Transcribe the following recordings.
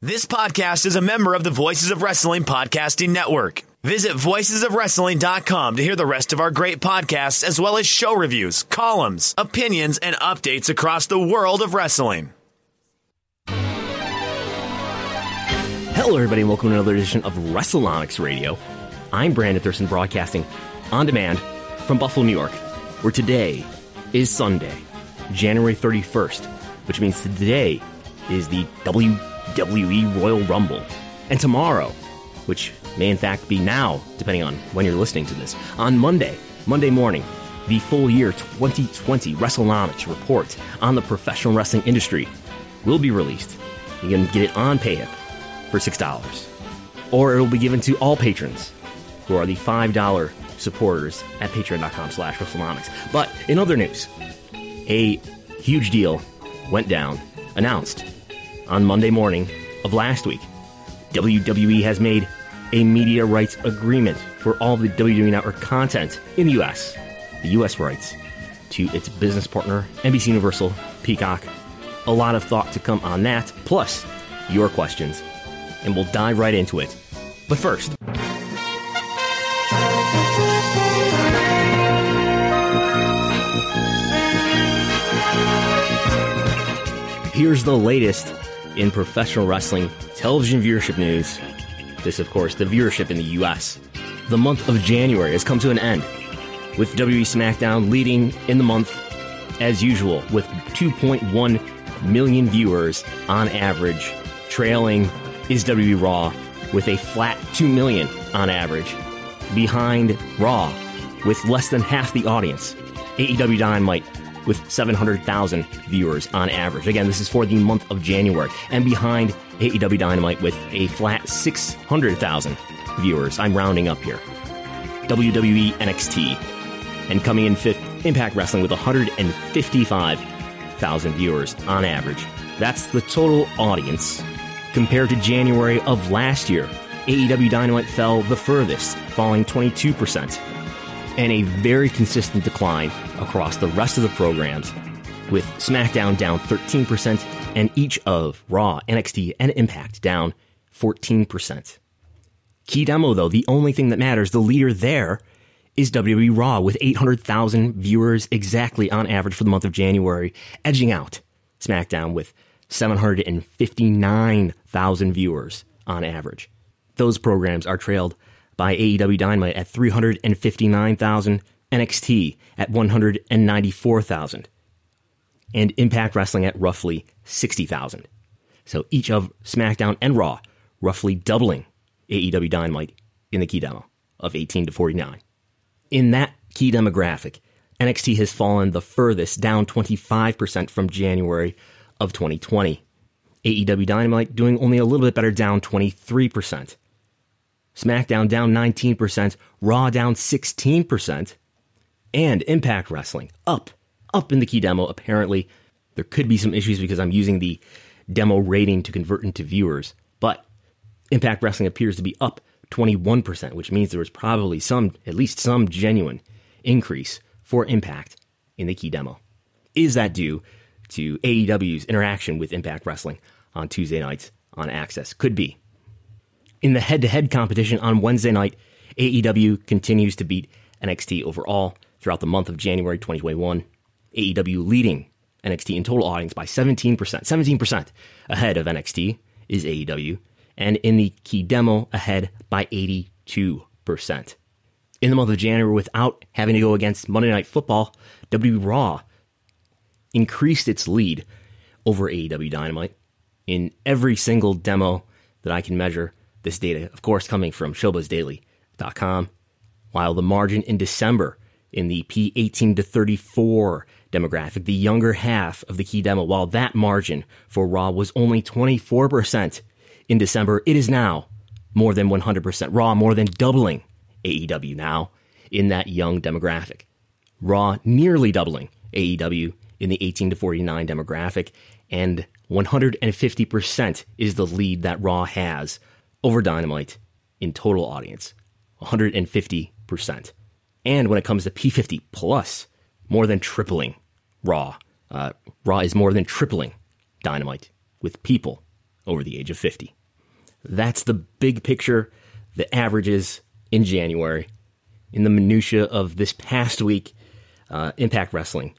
This podcast is a member of the Voices of Wrestling Podcasting Network. Visit voicesofwrestling.com to hear the rest of our great podcasts, as well as show reviews, columns, opinions, and updates across the world of wrestling. Hello, everybody, and welcome to another edition of WrestleNomics Radio. I'm Brandon Thurston, broadcasting on demand from Buffalo, New York, where today is Sunday, January 31st, which means today is the WWE Royal Rumble. And tomorrow, which may in fact be now, depending on when you're listening to this, on Monday, Monday morning, the full year 2020 WrestleNomics report on the professional wrestling industry will be released. You can get it on PayHip for $6. Or it will be given to all patrons who are the $5 supporters at patreon.com slash WrestleNomics. But in other news, a huge deal went down, announced on Monday morning of last week. WWE has made a media rights agreement for all the WWE Network content in the US, the US rights to its business partner, NBC Universal, Peacock. A lot of thought to come on that, plus your questions, and we'll dive right into it. But first, here's the latest in professional wrestling television viewership news. This, of course, the viewership in the US. The month of January has come to an end, with WWE SmackDown leading in the month as usual with 2.1 million viewers on average. Trailing is WWE Raw with a flat 2 million on average. Behind Raw with less than half the audience. AEW Dynamite with 700,000 viewers on average. Again, this is for the month of January. And behind AEW Dynamite with a flat 600,000 viewers. I'm rounding up here. WWE NXT. And coming in fifth, Impact Wrestling with 155,000 viewers on average. That's the total audience. Compared to January of last year, AEW Dynamite fell the furthest, falling 22% and a very consistent decline across the rest of the programs, with SmackDown down 13% and each of Raw, NXT, and Impact down 14%. Key demo, though, the only thing that matters, the leader there is WWE Raw with 800,000 viewers exactly on average for the month of January, edging out SmackDown with 759,000 viewers on average. Those programs are trailed by AEW Dynamite at 359,000, NXT at 194,000, and Impact Wrestling at roughly 60,000. So each of SmackDown and Raw roughly doubling AEW Dynamite in the key demo of 18 to 49. In that key demographic, NXT has fallen the furthest, down 25% from January of 2020. AEW Dynamite doing only a little bit better, down 23%. SmackDown down 19%, Raw down 16%, and Impact Wrestling up, up in the key demo. Apparently, there could be some issues because I'm using the demo rating to convert into viewers. But Impact Wrestling appears to be up 21%, which means there was probably some, at least some genuine increase for Impact in the key demo. Is that due to AEW's interaction with Impact Wrestling on Tuesday nights on Access? Could be. In the head to head competition on Wednesday night, AEW continues to beat NXT overall throughout the month of January 2021. AEW leading NXT in total audience by 17%. 17% ahead of NXT is AEW, and in the key demo, ahead by 82%. In the month of January, without having to go against Monday Night Football, WWE Raw increased its lead over AEW Dynamite in every single demo that I can measure. This data, of course, coming from ShowBuzzDaily.com. While the margin in December in the P18 to 34 demographic, the younger half of the key demo, while that margin for Raw was only 24% in December, it is now more than 100%. Raw more than doubling AEW now in that young demographic. Raw nearly doubling AEW in the 18 to 49 demographic, and 150% is the lead that Raw has over Dynamite in total audience. 150%. And when it comes to P50 plus, more than tripling Raw. Uh, Raw is more than tripling Dynamite with people over the age of 50. That's the big picture, the averages in January. In the minutia of this past week, uh, Impact Wrestling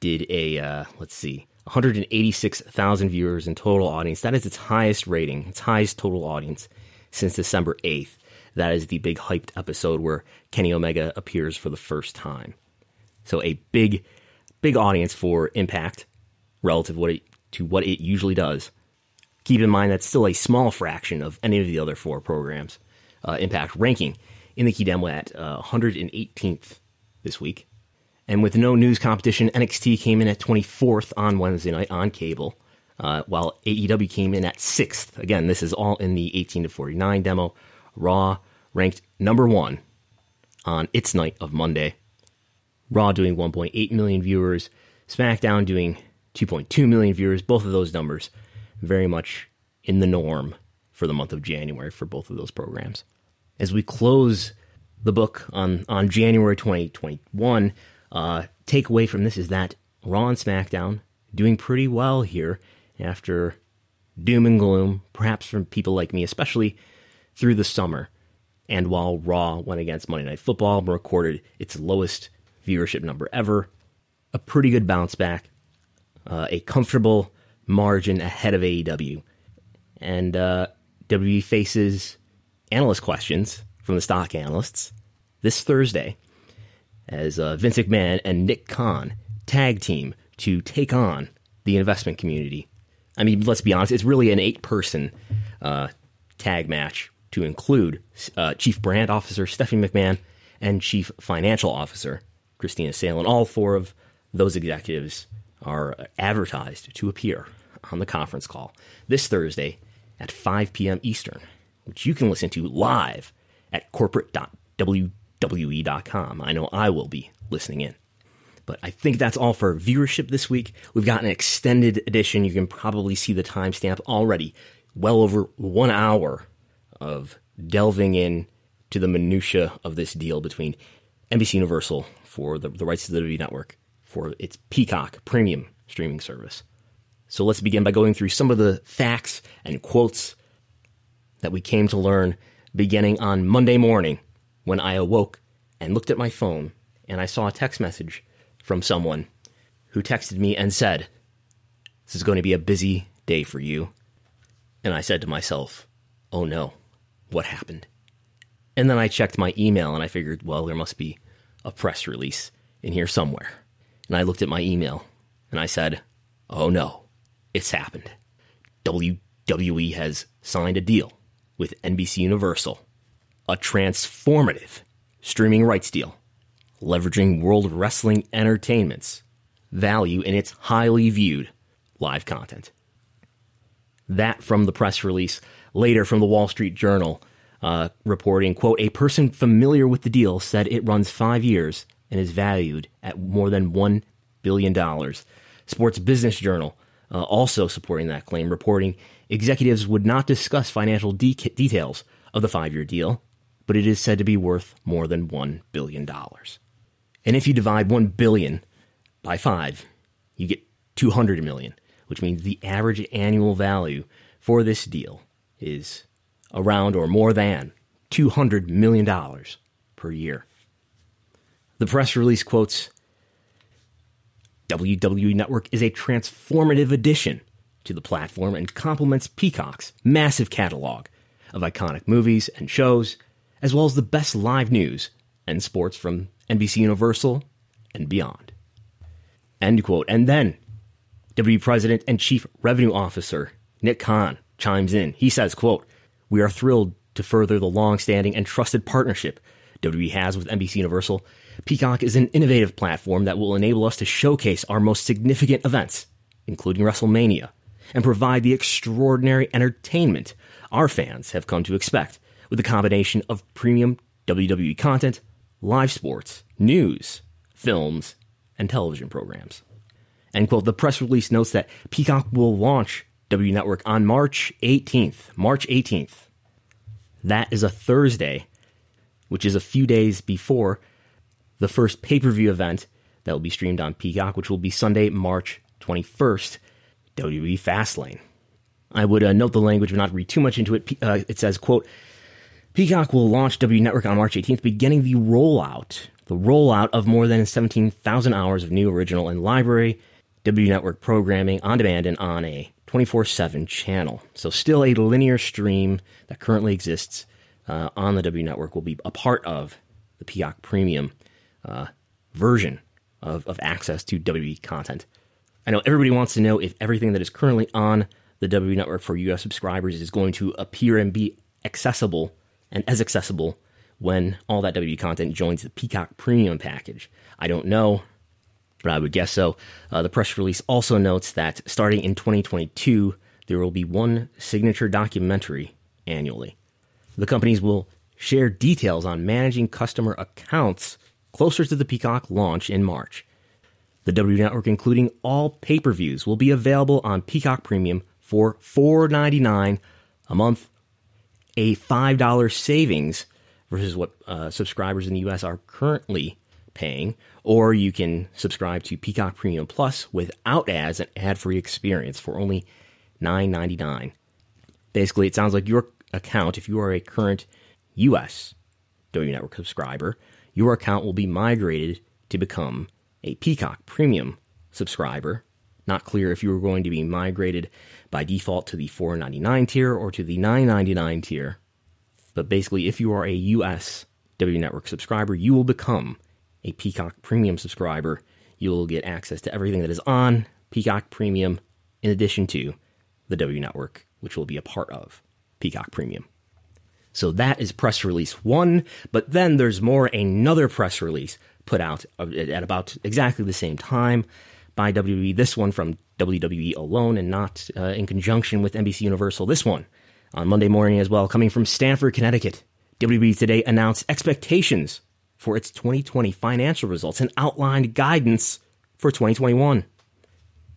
did a, uh, let's see, 186,000 viewers in total audience. That is its highest rating, its highest total audience since December 8th. That is the big hyped episode where Kenny Omega appears for the first time. So a big, big audience for Impact relative what it, to what it usually does. Keep in mind that's still a small fraction of any of the other four programs. Uh, Impact ranking in the key demo at uh, 118th this week. And with no news competition, NXT came in at 24th on Wednesday night on cable, uh, while AEW came in at 6th. Again, this is all in the 18 to 49 demo. Raw ranked number one on its night of Monday. Raw doing 1.8 million viewers, SmackDown doing 2.2 million viewers. Both of those numbers very much in the norm for the month of January for both of those programs. As we close the book on, on January 2021, uh, takeaway from this is that Raw and SmackDown doing pretty well here after doom and gloom, perhaps from people like me, especially through the summer. And while Raw went against Monday Night Football and recorded its lowest viewership number ever, a pretty good bounce back, uh, a comfortable margin ahead of AEW. And uh, WWE faces analyst questions from the stock analysts this Thursday as uh, Vince McMahon and Nick Khan tag team to take on the investment community. I mean, let's be honest, it's really an eight person uh, tag match to include uh, Chief Brand Officer Stephanie McMahon and Chief Financial Officer Kristina Salen. All four of those executives are advertised to appear on the conference call this Thursday at 5 p.m. Eastern, which you can listen to live at corporate.wwe.com. I know I will be listening in. But I think that's all for viewership this week. We've got an extended edition. You can probably see the timestamp already. Well over one hour of delving in to the minutia of this deal between NBC Universal for the, the rights to the WWE network for its Peacock premium streaming service. So let's begin by going through some of the facts and quotes that we came to learn beginning on Monday morning when I awoke and looked at my phone and I saw a text message from someone who texted me and said, This is going to be a busy day for you. And I said to myself, Oh no what happened. And then I checked my email and I figured, well, there must be a press release in here somewhere. And I looked at my email and I said, oh no, it's happened. WWE has signed a deal with NBC Universal, a transformative streaming rights deal, leveraging World Wrestling Entertainment's value in its highly viewed live content. That from the press release later from the Wall Street Journal uh, reporting, quote, a person familiar with the deal said it runs five years and is valued at more than $1 billion. Sports Business Journal uh, also supporting that claim, reporting executives would not discuss financial de- details of the five year deal, but it is said to be worth more than $1 billion. And if you divide 1 billion by 5, you get 200 million, which means the average annual value for this deal is around or more than $200 million per year. The press release quotes WWE Network is a transformative addition to the platform and complements Peacock's massive catalog of iconic movies and shows, as well as the best live news and sports from NBC Universal and beyond. End quote. And then, WWE President and Chief Revenue Officer Nick Khan chimes in. He says, quote, We are thrilled to further the long-standing and trusted partnership WWE has with NBC Universal. Peacock is an innovative platform that will enable us to showcase our most significant events, including WrestleMania, and provide the extraordinary entertainment our fans have come to expect with a combination of premium WWE content, live sports, news, films, and television programs. End quote. The press release notes that Peacock will launch W Network on March 18th. March 18th. That is a Thursday, which is a few days before the first pay per view event that will be streamed on Peacock, which will be Sunday, March 21st, WWE Fastlane. I would uh, note the language, but not read too much into it. Uh, it says, quote, Peacock will launch W Network on March 18th, beginning the rollout, the rollout of more than 17,000 hours of new original and library W Network programming on demand and on a 24 7 channel. So, still a linear stream that currently exists uh, on the W Network will be a part of the Peacock Premium uh, version of, of access to WWE content. I know everybody wants to know if everything that is currently on the W Network for US subscribers is going to appear and be accessible and as accessible when all that WWE content joins the Peacock Premium package. I don't know but I would guess so. Uh, the press release also notes that starting in 2022, there will be one signature documentary annually. The companies will share details on managing customer accounts closer to the Peacock launch in March. The W Network, including all pay per views, will be available on Peacock Premium for $4.99 a month, a $5 savings versus what uh, subscribers in the US are currently paying, or you can subscribe to Peacock Premium Plus without ads and ad-free experience for only $9.99. Basically, it sounds like your account, if you are a current US W Network subscriber, your account will be migrated to become a Peacock Premium subscriber. Not clear if you are going to be migrated by default to the $4.99 tier or to the $9.99 tier. But basically, if you are a US W Network subscriber, you will become a Peacock Premium subscriber, you'll get access to everything that is on Peacock Premium in addition to the W Network, which will be a part of Peacock Premium. So that is press release one, but then there's more another press release put out at about exactly the same time by WWE. This one from WWE alone and not uh, in conjunction with NBC Universal. This one on Monday morning as well, coming from Stamford, Connecticut. WWE today announced expectations for its 2020 financial results and outlined guidance for 2021.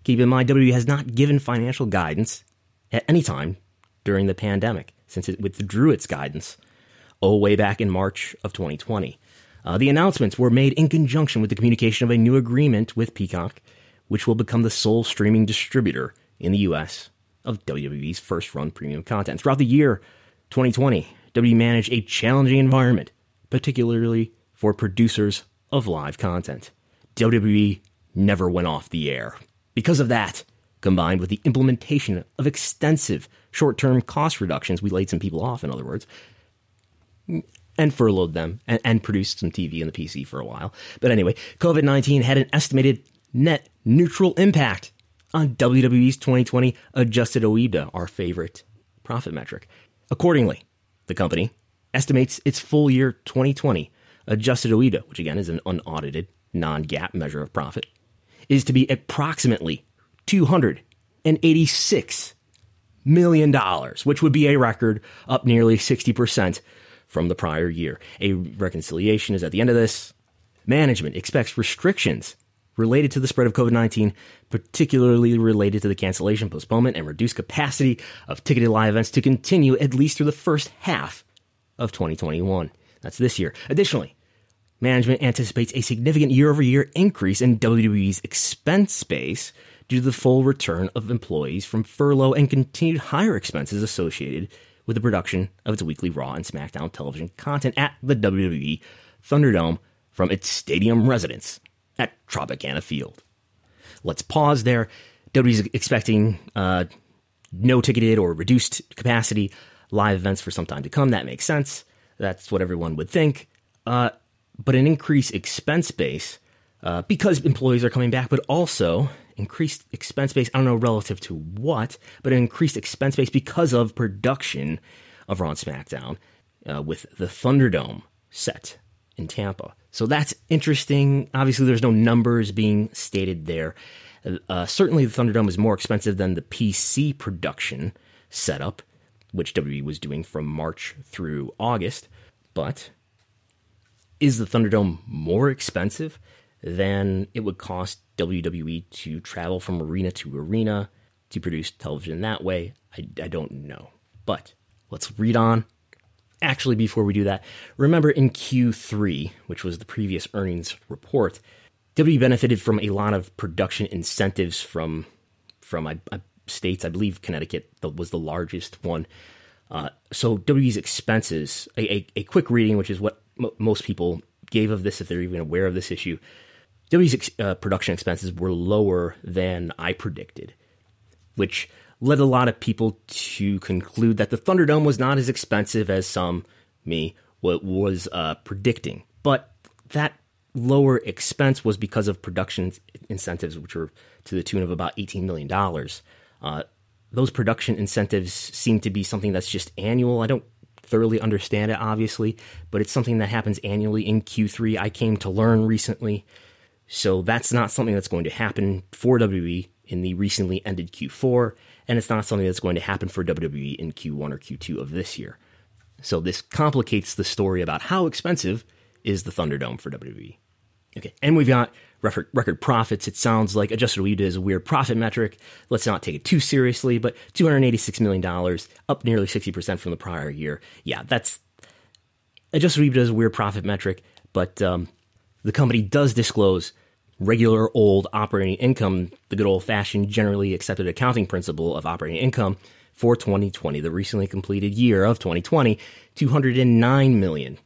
Keep in mind, WWE has not given financial guidance at any time during the pandemic since it withdrew its guidance, oh, way back in March of 2020. Uh, the announcements were made in conjunction with the communication of a new agreement with Peacock, which will become the sole streaming distributor in the U.S. of WWE's first run premium content. Throughout the year 2020, WWE managed a challenging environment, particularly for producers of live content. WWE never went off the air. Because of that, combined with the implementation of extensive short term cost reductions, we laid some people off, in other words, and furloughed them and, and produced some TV and the PC for a while. But anyway, COVID 19 had an estimated net neutral impact on WWE's 2020 adjusted OIBDA, our favorite profit metric. Accordingly, the company estimates its full year 2020 adjusted OIBDA, which again is an unaudited non-GAAP measure of profit, is to be approximately 286 million dollars, which would be a record up nearly 60% from the prior year. A reconciliation is at the end of this. Management expects restrictions related to the spread of COVID 19, particularly related to the cancellation, postponement, and reduced capacity of ticketed live events to continue at least through the first half of 2021. That's this year. Additionally, management anticipates a significant year over year increase in WWE's expense base due to the full return of employees from furlough and continued higher expenses associated with the production of its weekly Raw and SmackDown television content at the WWE Thunderdome from its stadium residence at Tropicana Field. Let's pause there. WWE's expecting uh, no ticketed or reduced capacity live events for some time to come. That makes sense. That's what everyone would think. Uh, but an increased expense base uh, because employees are coming back, but also increased expense base. I don't know relative to what, but an increased expense base because of production of Raw and SmackDown uh, with the Thunderdome set in Tampa. So that's interesting. Obviously, there's no numbers being stated there. Uh, certainly, the Thunderdome is more expensive than the PC production setup, which WWE was doing from March through August. But is the Thunderdome more expensive than it would cost WWE to travel from arena to arena to produce television that way? I, I don't know. But let's read on. Actually, before we do that, remember in Q3, which was the previous earnings report, WWE benefited from a lot of production incentives from from I, I, states. I believe Connecticut was the largest one. Uh, so WWE's expenses, a, a, a, quick reading, which is what m- most people gave of this if they're even aware of this issue. WWE's ex- uh, production expenses were lower than I predicted, which led a lot of people to conclude that the Thunderdome was not as expensive as some, me, was uh, predicting. But that lower expense was because of production incentives, which were to the tune of about $18 million. Uh, those production incentives seem to be something that's just annual. I don't thoroughly understand it, obviously, but it's something that happens annually in Q3. I came to learn recently. So that's not something that's going to happen for WWE in the recently ended Q4, and it's not something that's going to happen for WWE in Q1 or Q2 of this year. So this complicates the story about how expensive is the Thunderdome for WWE. Okay, and we've got record, record profits. It sounds like adjusted EBITDA is a weird profit metric. Let's not take it too seriously, but $286 million, up nearly 60% from the prior year. Yeah, that's adjusted EBITDA is a weird profit metric, but um, the company does disclose regular old operating income, the good old fashioned, generally accepted accounting principle of operating income for 2020, the recently completed year of 2020, 209 million.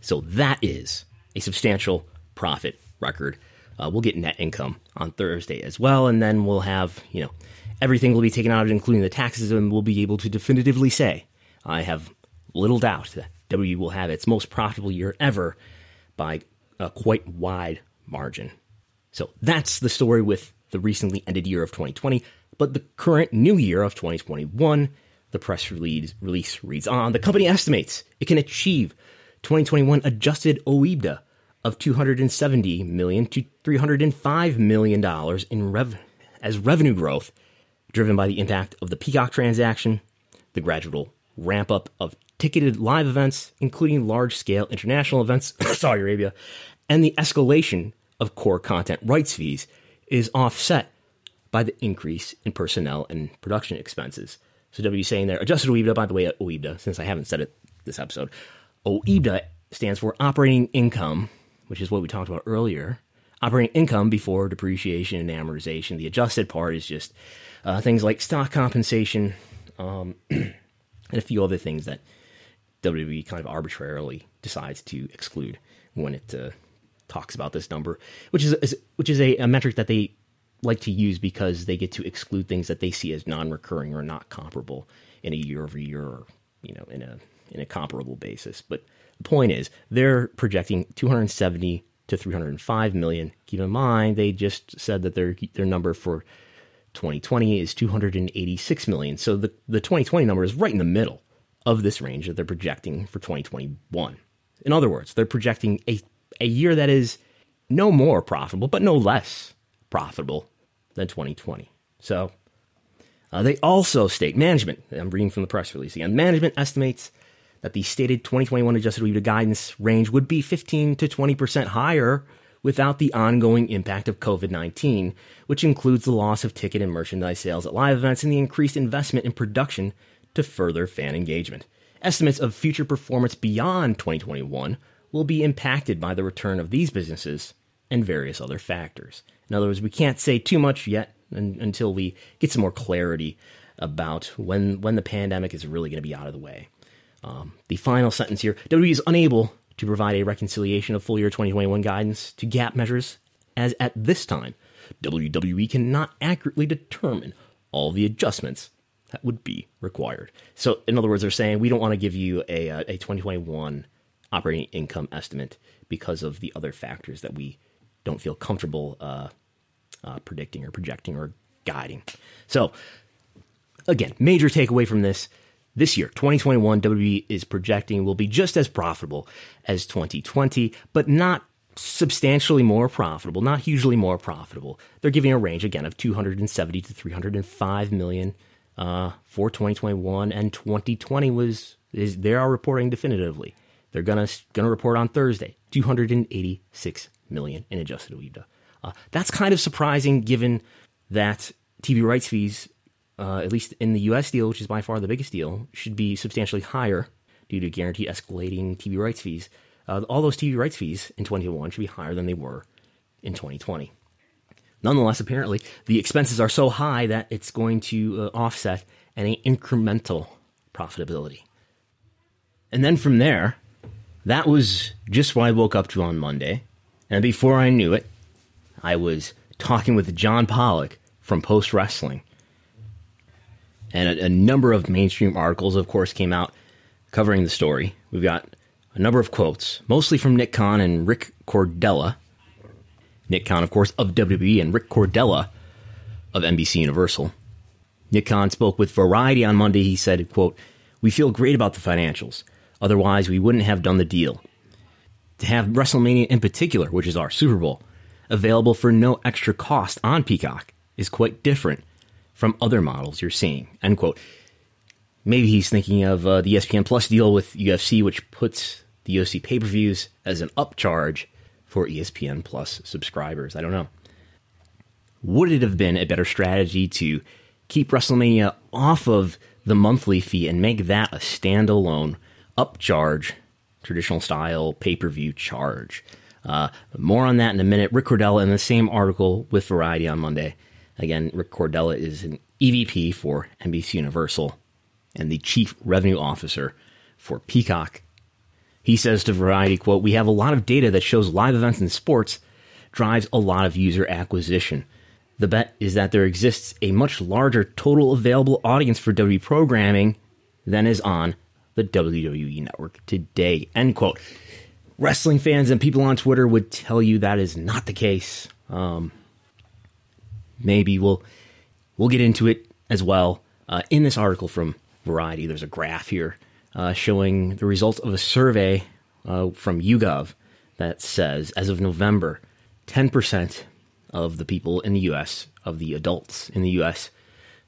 So that is a substantial profit record. Uh, we'll get net income on Thursday as well, and then we'll have, you know, everything will be taken out, including the taxes, and we'll be able to definitively say, I have little doubt that W will have its most profitable year ever by a quite wide margin. So that's the story with the recently ended year of 2020. But the current new year of 2021, the press release, release reads on. The company estimates it can achieve 2021 adjusted OIBDA of 270 million to 305 million dollars in rev as revenue growth, driven by the impact of the Peacock transaction, the gradual ramp up of ticketed live events, including large scale international events, Saudi Arabia, and the escalation of core content rights fees is offset by the increase in personnel and production expenses. So W saying there, adjusted OIBDA, by the way, OIBDA, since I haven't said it this episode, OIBDA stands for operating income, which is what we talked about earlier. Operating income before depreciation and amortization. The adjusted part is just uh, things like stock compensation um, and a few other things that WWE kind of arbitrarily decides to exclude when it uh, talks about this number, which is, is which is a, a, metric that they like to use because they get to exclude things that they see as non-recurring or not comparable in a year over year or you know in a in a comparable basis. But point is, they're projecting 270 to 305 million. Keep in mind, they just said that their their number for 2020 is 286 million. So the the 2020 number is right in the middle of this range that they're projecting for 2021. In other words, they're projecting a a year that is no more profitable, but no less profitable than 2020. So uh, they also state management. I'm reading from the press release again. Management estimates that the stated 2021 adjusted OIBDA guidance range would be 15 to 20 percent higher without the ongoing impact of COVID 19, which includes the loss of ticket and merchandise sales at live events and the increased investment in production to further fan engagement. Estimates of future performance beyond 2021 will be impacted by the return of these businesses and various other factors. In other words, we can't say too much yet until we get some more clarity about when when the pandemic is really going to be out of the way. Um, the final sentence here: WWE is unable to provide a reconciliation of full year 2021 guidance to GAAP measures, as at this time, WWE cannot accurately determine all the adjustments that would be required. So, in other words, they're saying we don't want to give you a, a 2021 operating income estimate because of the other factors that we don't feel comfortable uh, uh, predicting or projecting or guiding. So, again, major takeaway from this this year, 2021, WWE is projecting will be just as profitable as 2020, but not substantially more profitable, not hugely more profitable. They're giving a range again of 270 to 305 million uh, for 2021, and 2020 was is they are reporting definitively. They're gonna gonna report on Thursday 286 million in adjusted EBITDA. Uh, that's kind of surprising given that TV rights fees, uh, at least in the US deal, which is by far the biggest deal, should be substantially higher due to guaranteed escalating TV rights fees. Uh, all those TV rights fees in 2021 should be higher than they were in 2020. Nonetheless, apparently, the expenses are so high that it's going to uh, offset any incremental profitability. And then from there, that was just what I woke up to on Monday. And before I knew it, I was talking with John Pollock from Post Wrestling. And a, a, number of mainstream articles, of course, came out covering the story. We've got a number of quotes, mostly from Nick Khan and Rick Cordella. Nick Khan, of course, of WWE, and Rick Cordella of NBC Universal. Nick Khan spoke with Variety on Monday. He said, quote, We feel great about the financials. Otherwise, we wouldn't have done the deal. To have WrestleMania in particular, which is our Super Bowl, available for no extra cost on Peacock is quite different from other models you're seeing. End quote. Maybe he's thinking of uh, the ESPN Plus deal with UFC, which puts the UFC pay per views as an upcharge for ESPN Plus subscribers. I don't know. Would it have been a better strategy to keep WrestleMania off of the monthly fee and make that a standalone upcharge, traditional style pay per view charge? Uh, more on that in a minute. Rick Cordella in the same article with Variety on Monday. Again, Rick Cordella is an EVP for NBC Universal and the Chief Revenue Officer for Peacock. He says to Variety, quote, We have a lot of data that shows live events in sports drives a lot of user acquisition. The bet is that there exists a much larger total available audience for WWE programming than is on the WWE network today. End quote wrestling fans and people on Twitter would tell you that is not the case. Um, maybe we'll we'll get into it as well uh, in this article from Variety. There's a graph here uh, showing the results of a survey uh, from YouGov that says, as of November, 10% of the people in the U.S. of the adults in the U.S.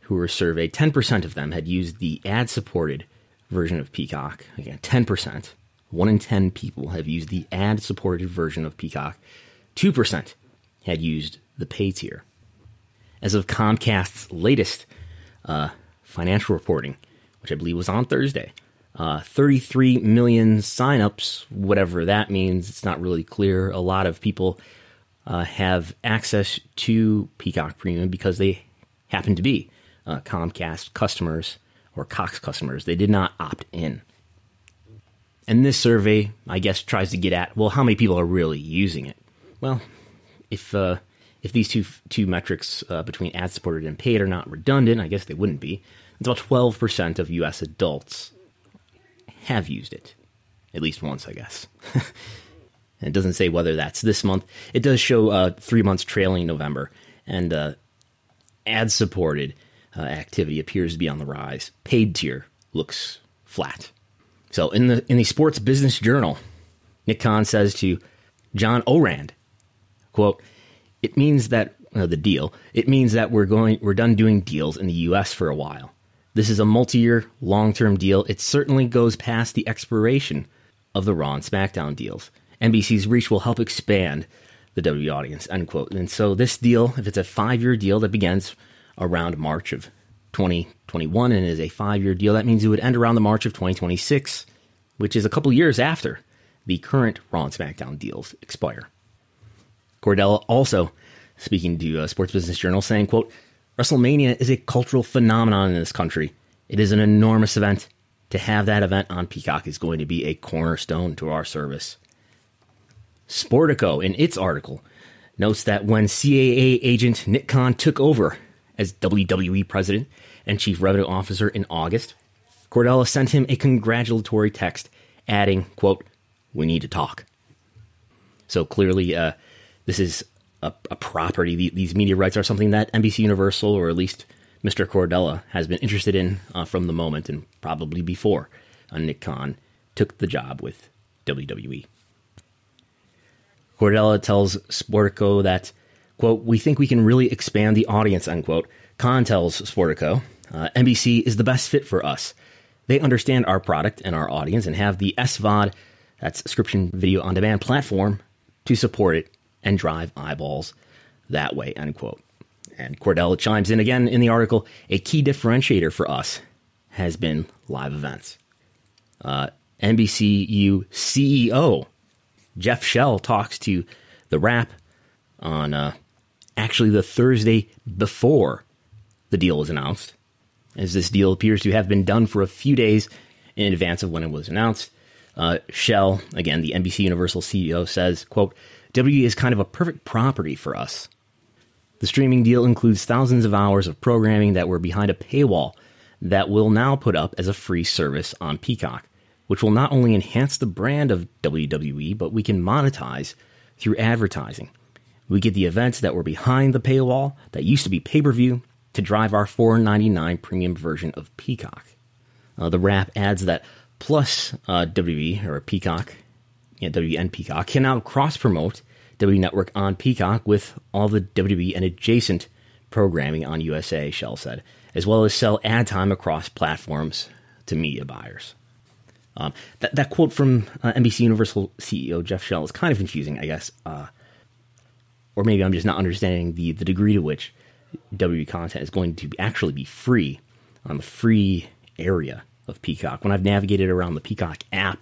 who were surveyed, 10% of them had used the ad-supported version of Peacock. Again, 10%. One in 10 people have used the ad supported version of Peacock. 2% had used the pay tier. As of Comcast's latest uh, financial reporting, which I believe was on Thursday, uh, 33 million signups, whatever that means, it's not really clear. A lot of people uh, have access to Peacock Premium because they happen to be uh, Comcast customers or Cox customers. They did not opt in. And this survey, I guess, tries to get at well, how many people are really using it? Well, if uh, if these two two metrics uh, between ad supported and paid are not redundant, I guess they wouldn't be. It's about twelve percent of U.S. adults have used it, at least once, I guess. it doesn't say whether that's this month. It does show uh, three months trailing November, and uh, ad supported uh, activity appears to be on the rise. Paid tier looks flat. So in the in the Sports Business Journal, Nick Khan says to John Ourand, quote, "It means that uh, the deal. It means that we're going we're done doing deals in the U.S. for a while. This is a multi-year, long-term deal. It certainly goes past the expiration of the Raw and SmackDown deals. NBC's reach will help expand the WWE audience, end quote. And so this deal, if it's a five year deal that begins around March of 2021 and is a five year deal, that means it would end around the March of 2026, which is a couple years after the current Raw and SmackDown deals expire. Cordella also speaking to a Sports Business Journal saying, quote, WrestleMania is a cultural phenomenon in this country. It is an enormous event. To have that event on Peacock is going to be a cornerstone to our service. Sportico, in its article, notes that when CAA agent Nick Khan took over as WWE president and chief revenue officer in August, Cordella sent him a congratulatory text adding, quote, we need to talk. So clearly, uh, this is a, a property. These media rights are something that NBC Universal, or at least Mr. Cordella, has been interested in uh, from the moment and probably before uh, Nick Khan took the job with WWE. Cordella tells Sportico that, quote, we think we can really expand the audience, unquote. Khan tells Sportico, uh, NBC is the best fit for us. They understand our product and our audience and have the SVOD, that's subscription video on demand platform, to support it and drive eyeballs that way, end quote. And Cordell chimes in again in the article a key differentiator for us has been live events. Uh, NBCU CEO Jeff Shell talks to The Wrap on uh, actually the Thursday before the deal was announced, as this deal appears to have been done for a few days in advance of when it was announced. Uh, Shell, again, the NBC Universal CEO, says, quote, W is kind of a perfect property for us. The streaming deal includes thousands of hours of programming that were behind a paywall that will now put up as a free service on Peacock which will not only enhance the brand of WWE, but we can monetize through advertising. We get the events that were behind the paywall that used to be pay per view to drive our $4.99 premium version of Peacock. Uh, the Wrap adds that Plus uh, WWE or Peacock, yeah, WN Peacock, can now cross promote WWE Network on Peacock with all the WWE and adjacent programming on USA, Shell said, as well as sell ad time across platforms to media buyers. Um, that, that quote from uh, NBC Universal CEO Jeff Shell is kind of confusing, I guess. Uh, or maybe I'm just not understanding the, the degree to which WWE content is going to actually be free on the free area of Peacock. When I've navigated around the Peacock app,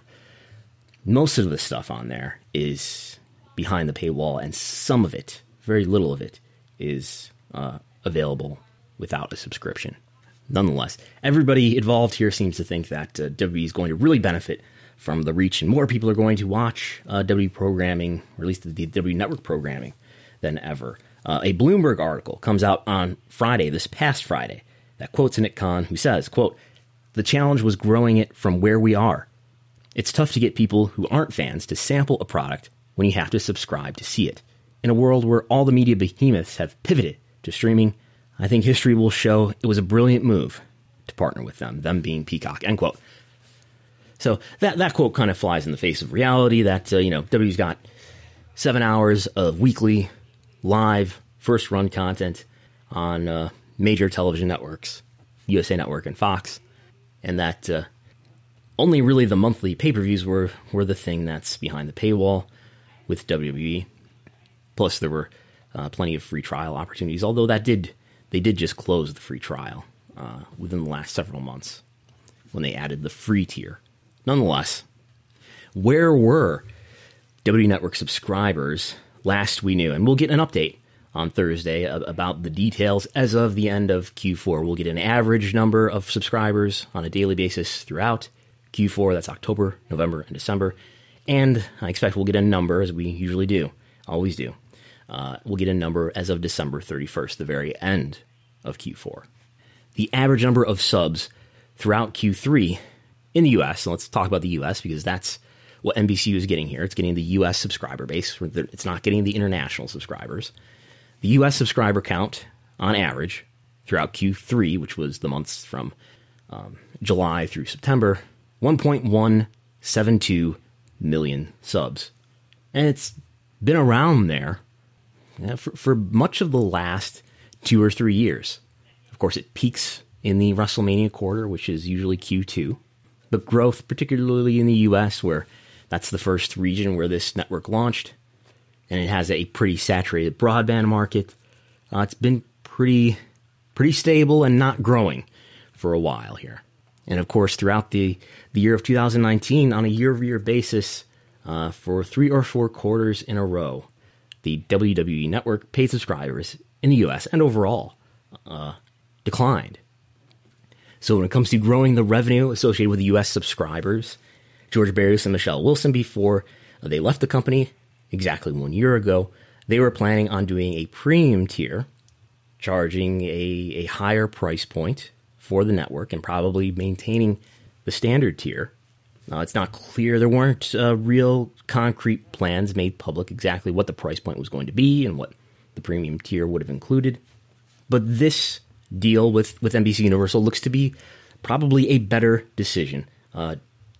most of the stuff on there is behind the paywall, and some of it, very little of it, is uh, available without a subscription nonetheless, everybody involved here seems to think that uh, WWE is going to really benefit from the reach, and more people are going to watch uh, WWE programming, or at least the, WWE Network programming, than ever. Uh, a Bloomberg article comes out on Friday, this past Friday, that quotes Nick Khan, who says, quote, The challenge was growing it from where we are. It's tough to get people who aren't fans to sample a product when you have to subscribe to see it. In a world where all the media behemoths have pivoted to streaming, I think history will show it was a brilliant move to partner with them, them being Peacock, end quote. So that, that quote kind of flies in the face of reality that, uh, you know, W's got seven hours of weekly live first run content on uh, major television networks, USA Network and Fox, and that uh, only really the monthly pay per views were, were the thing that's behind the paywall with WWE. Plus, there were uh, plenty of free trial opportunities, although that did they did just close the free trial uh, within the last several months when they added the free tier. Nonetheless, where were W Network subscribers last we knew? And we'll get an update on Thursday about the details as of the end of Q4. We'll get an average number of subscribers on a daily basis throughout Q4. That's October, November, and December. And I expect we'll get a number, as we usually do, always do, uh, we'll get a number as of December 31st, the very end of Q4. The average number of subs throughout Q3 in the US, and let's talk about the US because that's what NBCU is getting here. It's getting the US subscriber base, it's not getting the international subscribers. The US subscriber count on average throughout Q3, which was the months from um, July through September, 1.172 million subs. And it's been around there for, for much of the last two or three years. Of course, it peaks in the WrestleMania quarter, which is usually Q2. But growth, particularly in the US, where that's the first region where this network launched, and it has a pretty saturated broadband market. Uh, it's been pretty pretty stable and not growing for a while here. And of course, throughout the, the year of 2019, on a year over year basis, uh, for three or four quarters in a row, the WWE network paid subscribers in the US and overall uh, declined. So when it comes to growing the revenue associated with the US subscribers, George Barrios and Michelle Wilson, before they left the company exactly one year ago, they were planning on doing a premium tier, charging a, a higher price point for the network and probably maintaining the standard tier. Uh, it's not clear. There weren't uh, real concrete plans made public exactly what the price point was going to be and what the premium tier would have included. But this deal with, with NBC Universal looks to be probably a better decision. Uh,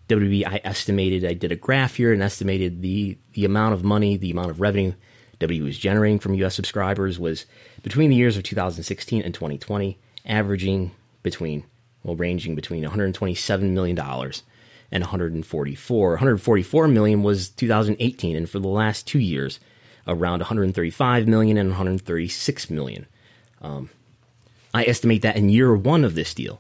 WB, I estimated, I did a graph here and estimated the, the amount of money, the amount of revenue W was generating from US subscribers was between the years of 2016 and 2020, averaging between, well, ranging between $127 million and and 144. 144 million was 2018, and for the last two years, around 135 million and 136 million. Um, I estimate that in year one of this deal,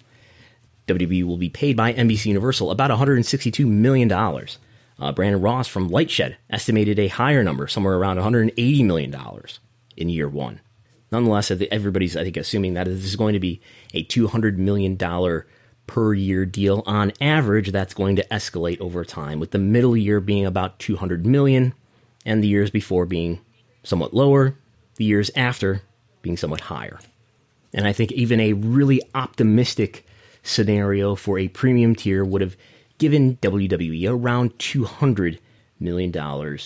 WWE will be paid by NBC Universal about 162 million dollars. Uh, Brandon Ross from Lightshed estimated a higher number, somewhere around 180 million dollars in year one. Nonetheless, everybody's I think assuming that this is going to be a 200 million dollar per year deal on average. That's going to escalate over time, with the middle year being about 200 million, and the years before being somewhat lower, the years after being somewhat higher. And I think even a really optimistic scenario for a premium tier would have given WWE around $200 million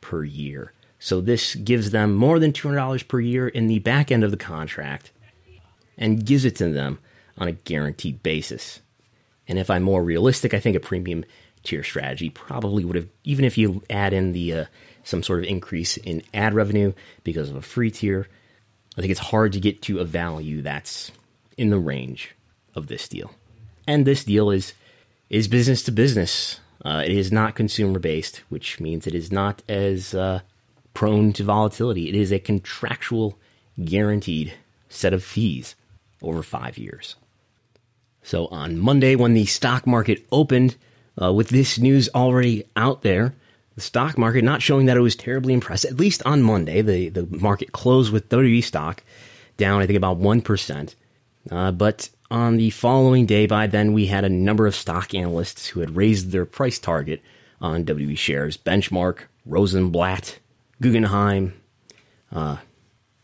per year. So this gives them more than $200 per year in the back end of the contract and gives it to them on a guaranteed basis. And if I'm more realistic, I think a premium tier strategy probably would have, even if you add in the uh, some sort of increase in ad revenue because of a free tier, I think it's hard to get to a value that's in the range of this deal. And this deal is is business to business. Uh, it is not consumer based, which means it is not as uh, prone to volatility. It is a contractual, guaranteed set of fees over five years. So on Monday, when the stock market opened, uh, with this news already out there, the stock market not showing that it was terribly impressed. At least on Monday, the, the market closed with WWE stock down, I think, about 1%. Uh, but on the following day, by then, we had a number of stock analysts who had raised their price target on WWE shares. Benchmark, Rosenblatt, Guggenheim. Uh,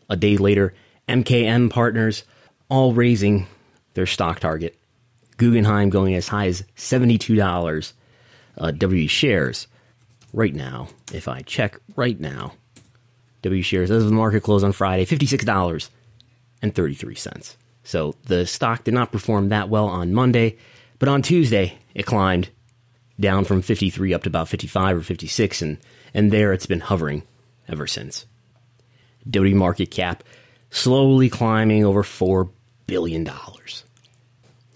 a day later, MKM Partners, all raising their stock target. Guggenheim going as high as $72 uh, WWE shares right now. If I check right now, W shares as of the market close on Friday, $56.33. So the stock did not perform that well on Monday, but on Tuesday it climbed down from 53 up to about 55 or 56, and, and there it's been hovering ever since. WWE market cap slowly climbing over $4 billion.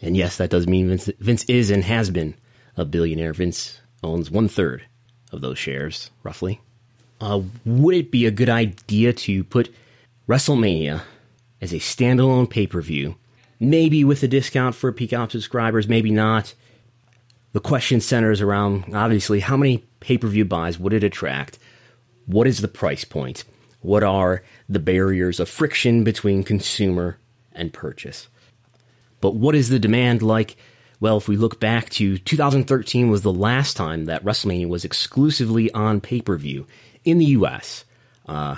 And yes, that does mean Vince, Vince is and has been a billionaire. Vince owns one third of those shares, roughly. Uh, would it be a good idea to put WrestleMania as a standalone pay per view, maybe with a discount for Peacock subscribers, maybe not. The question centers around obviously how many pay per view buys would it attract? What is the price point? What are the barriers of friction between consumer and purchase? But what is the demand like? Well, if we look back to 2013 was the last time that WrestleMania was exclusively on pay per view in the US. Uh,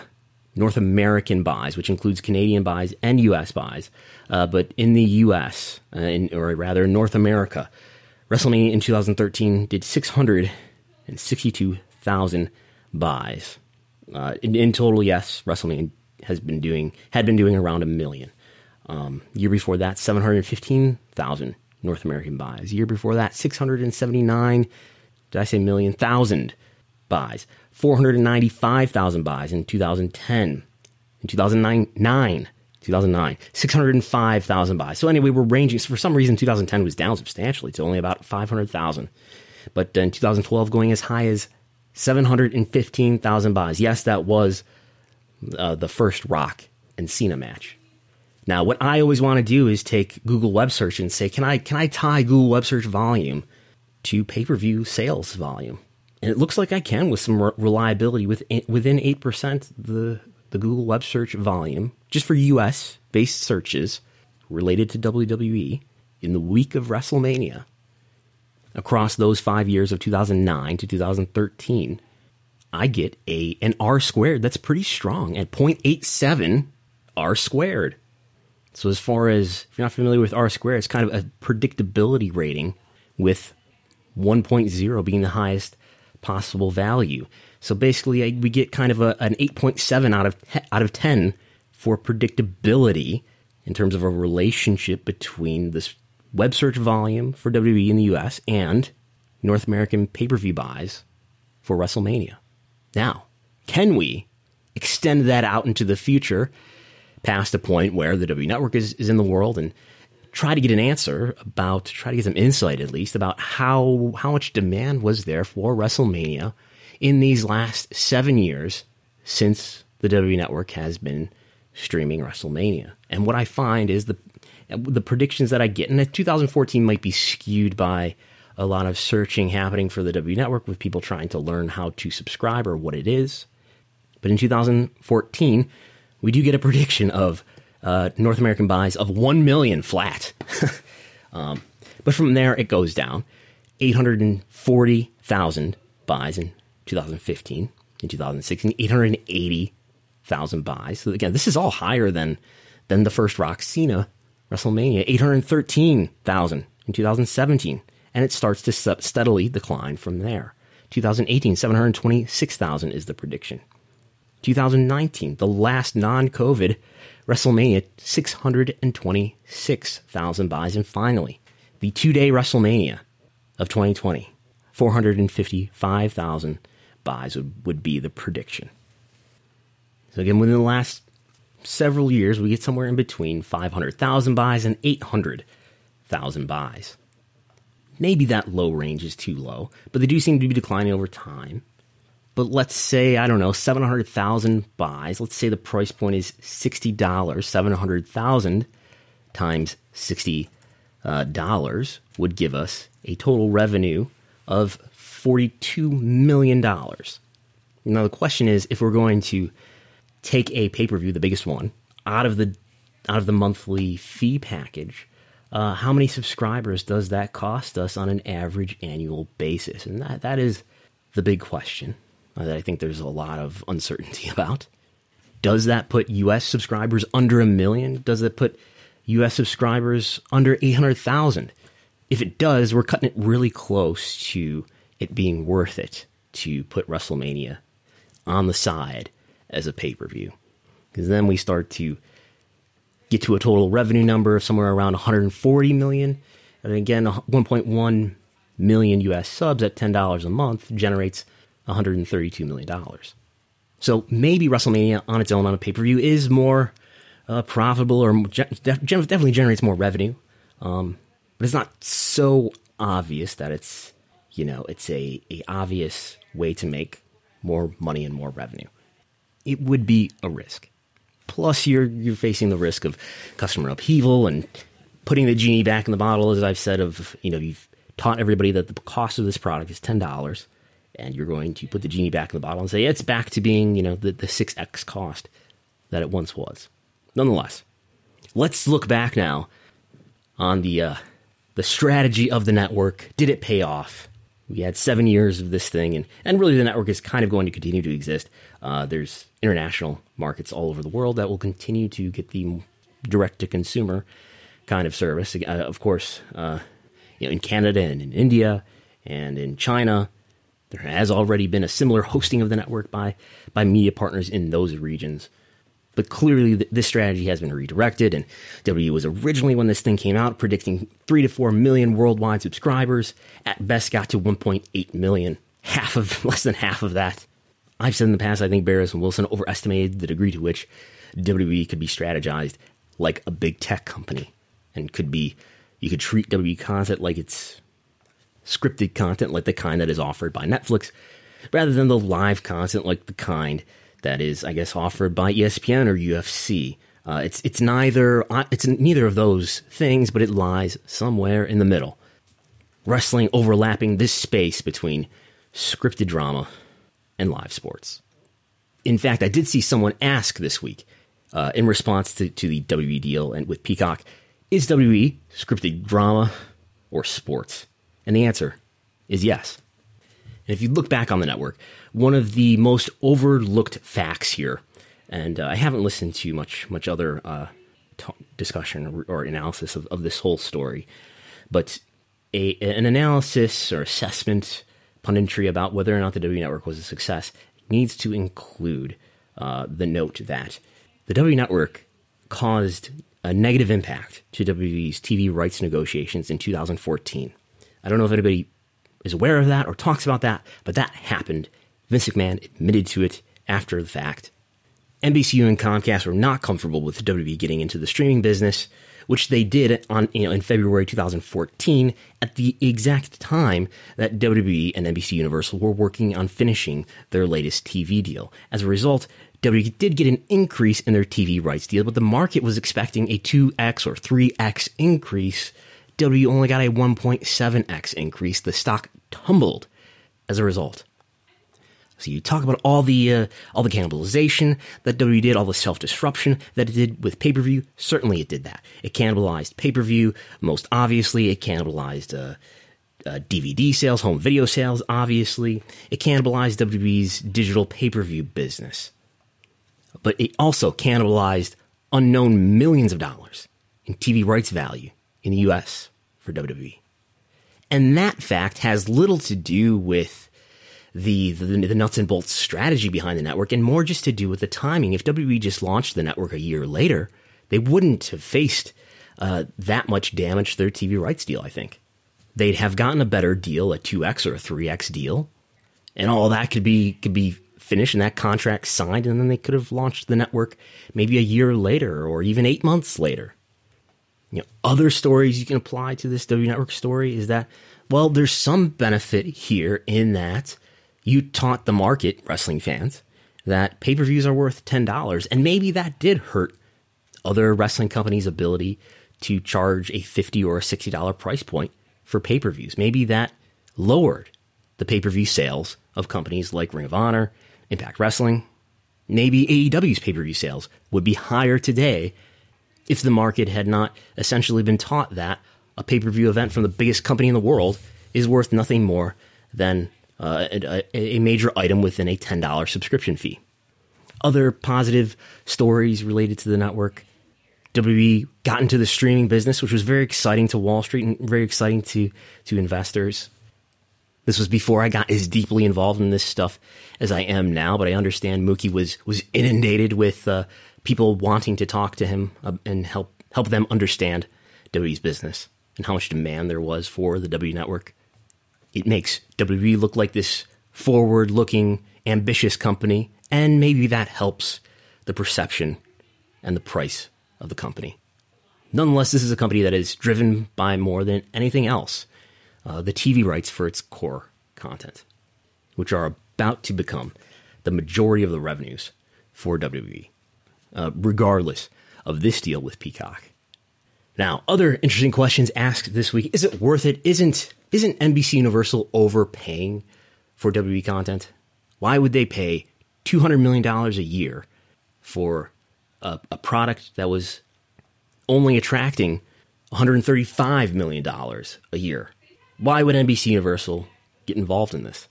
North American buys, which includes Canadian buys and U.S. buys. Uh, but in the U.S., uh, in, or rather North America, WrestleMania in 2013 did 662,000 buys. Uh, in, in, total, yes, WrestleMania has been doing had been doing around a million. Um, year before that, 715,000 North American buys. Year before that, 679. Did I say million? Buys. 495,000 buys in 2010. In 2009, 2009, 605,000 buys. So anyway, we're ranging. So for some reason, 2010 was down substantially to only about 500,000. But in 2012, going as high as 715,000 buys. Yes, that was uh, the first Rock and Cena match. Now, what I always want to do is take Google Web Search and say, can I can I tie Google Web Search volume to pay per view sales volume? And it looks like I can with some reliability within within eight percent the the Google Web Search volume just for U.S. based searches related to WWE in the week of WrestleMania across those five years of 2009 to 2013, I get a an R squared that's pretty strong at 0.87 R squared. So as far as if you're not familiar with R squared, it's kind of a predictability rating with 1.0 being the highest possible value. So basically, we get kind of a, an 8.7 out of out of 10 for predictability in terms of a relationship between this web search volume for WWE in the US and North American pay per view buys for WrestleMania. Now, can we extend that out into the future past a point where the W Network is, is in the world and try to get an answer about, try to get some insight at least about how, how much demand was there for WrestleMania in these last seven years since the W Network has been streaming WrestleMania. And what I find is the the predictions that I get, and 2014 might be skewed by a lot of searching happening for the W Network with people trying to learn how to subscribe or what it is. But in 2014, we do get a prediction of uh, North American buys of 1 million flat. um, but from there, it goes down 840,000 buys in 2015. In 2016, 880,000 buys. So again, this is all higher than than the first Rock Cena WrestleMania, 813,000 in 2017, and it starts to steadily decline from there. 2018, 726,000 is the prediction. 2019, the last non COVID WrestleMania, 626,000 buys. And finally, the two day WrestleMania of 2020, 455,000 buys would, would be the prediction. So, again, within the last several years, we get somewhere in between 500,000 buys and 800,000 buys. Maybe that low range is too low, but they do seem to be declining over time. But let's say, I don't know, 700,000 buys. Let's say the price point is $60. 700,000 times $60 uh, would give us a total revenue of $42 million. Now, the question is if we're going to take a pay per view, the biggest one, out of the out of the monthly fee package, uh, how many subscribers does that cost us on an average annual basis? And that that is the big question that I think there's a lot of uncertainty about. Does that put U.S. subscribers under a million? Does it put U.S. subscribers under 800,000? If it does, we're cutting it really close to it being worth it to put WrestleMania on the side as a pay per view. Because then we start to get to a total revenue number of somewhere around 140 million. And again, 1.1 million US subs at $10 a month generates $132 million. So maybe WrestleMania on its own on a pay per view is more uh, profitable or definitely generates more revenue. Um, but it's not so obvious that it's, you know, it's a, a obvious way to make more money and more revenue it would be a risk. Plus, you're you're facing the risk of customer upheaval and putting the genie back in the bottle, as I've said. Of you know, you've taught everybody that the cost of this product is ten dollars, and you're going to put the genie back in the bottle and say it's back to being you know the the six x cost that it once was. Nonetheless, let's look back now on the uh, the strategy of the network. Did it pay off? We had seven years of this thing, and, and really the network is kind of going to continue to exist. Uh, there's international markets all over the world that will continue to get the direct to consumer kind of service. Uh, of course, uh, you know, in Canada and in India and in China, there has already been a similar hosting of the network by by media partners in those regions. But clearly, th- this strategy has been redirected, and W was originally, when this thing came out, predicting 3 to 4 million worldwide subscribers. At best, got to 1.8 million. Half of, less than half of that. I've said in the past, I think Barrios and Wilson overestimated the degree to which WWE could be strategized like a big tech company and could be, you could treat WWE content like it's scripted content, like the kind that is offered by Netflix, rather than the live content like the kind that is, I guess, offered by ESPN or UFC. Uh, it's it's neither uh, it's neither of those things, but it lies somewhere in the middle. Wrestling overlapping this space between scripted drama and live sports. In fact, I did see someone ask this week, uh, in response to, to the WWE deal and with Peacock, is WWE scripted drama or sports? And the answer is yes. And if you look back on the network, one of the most overlooked facts here, and uh, I haven't listened to much much other uh, t- discussion or, or analysis of, of, this whole story, but a, an analysis or assessment, punditry about whether or not the W Network was a success needs to include uh, the note that the W Network caused a negative impact to WWE's TV rights negotiations in 2014. I don't know if anybody is aware of that or talks about that, but that happened. Vince McMahon admitted to it after the fact. NBCU and Comcast were not comfortable with WWE getting into the streaming business, which they did on you know in February 2014 at the exact time that WWE and NBC Universal were working on finishing their latest TV deal. As a result, WWE did get an increase in their TV rights deal, but the market was expecting a 2x or 3x increase W only got a 1.7x increase. The stock tumbled as a result. So you talk about all the uh, all the cannibalization that WWE did, all the self disruption that it did with pay per view. Certainly, it did that. It cannibalized pay per view. Most obviously, it cannibalized uh, uh, DVD sales, home video sales. Obviously, it cannibalized WWE's digital pay per view business. But it also cannibalized unknown millions of dollars in TV rights value in the US for WWE. And that fact has little to do with the, the, the nuts and bolts strategy behind the network and more just to do with the timing. If WWE just launched the network a year later, they wouldn't have faced uh, that much damage to their TV rights deal, I think. They'd have gotten a better deal, a 2x or a 3x deal, and all that could be could be finished and that contract signed, and then they could have launched the network maybe a year later or even eight months later you know, other stories you can apply to this W Network story is that, well, there's some benefit here in that you taught the market, wrestling fans, that pay per views are worth $10. And maybe that did hurt other wrestling companies' ability to charge a 50 or a $60 price point for pay per views. Maybe that lowered the pay per view sales of companies like Ring of Honor, Impact Wrestling. Maybe AEW's pay per view sales would be higher today if the market had not essentially been taught that a pay per view event from the biggest company in the world is worth nothing more than uh, a, a, major item within a $10 subscription fee. Other positive stories related to the network WWE got into the streaming business, which was very exciting to Wall Street and very exciting to, to investors. This was before I got as deeply involved in this stuff as I am now, but I understand Mookie was was inundated with uh, people wanting to talk to him uh, and help help them understand WWE's business and how much demand there was for the W network. It makes WWE look like this forward-looking, ambitious company, and maybe that helps the perception and the price of the company. Nonetheless, this is a company that is driven by more than anything else uh, the TV rights for its core content, which are about to become the majority of the revenues for WWE uh, regardless of this deal with Peacock. Now, other interesting questions asked this week: Is it worth it? Isn't isn't NBC Universal overpaying for WWE content? Why would they pay two hundred million dollars a year for a, a product that was only attracting one hundred thirty-five million dollars a year? Why would NBC Universal get involved in this?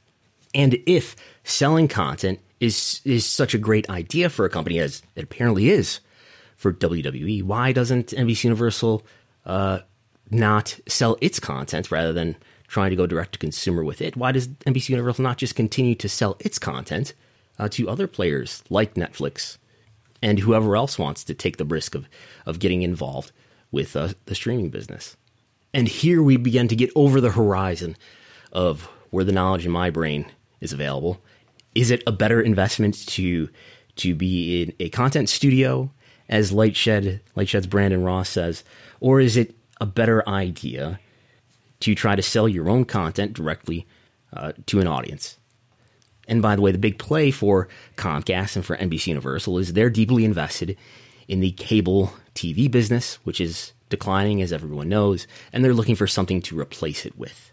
And if selling content is is such a great idea for a company as it apparently is for WWE. Why doesn't NBC Universal uh, not sell its content rather than trying to go direct to consumer with it? Why does NBC Universal not just continue to sell its content uh, to other players like Netflix and whoever else wants to take the risk of of getting involved with uh, the streaming business? And here we begin to get over the horizon of where the knowledge in my brain is available is it a better investment to to be in a content studio, as Lightshed Lightshed's Brandon Ross says, or is it a better idea to try to sell your own content directly uh, to an audience? And by the way, the big play for Comcast and for NBC Universal is they're deeply invested in the cable TV business, which is declining, as everyone knows, and they're looking for something to replace it with.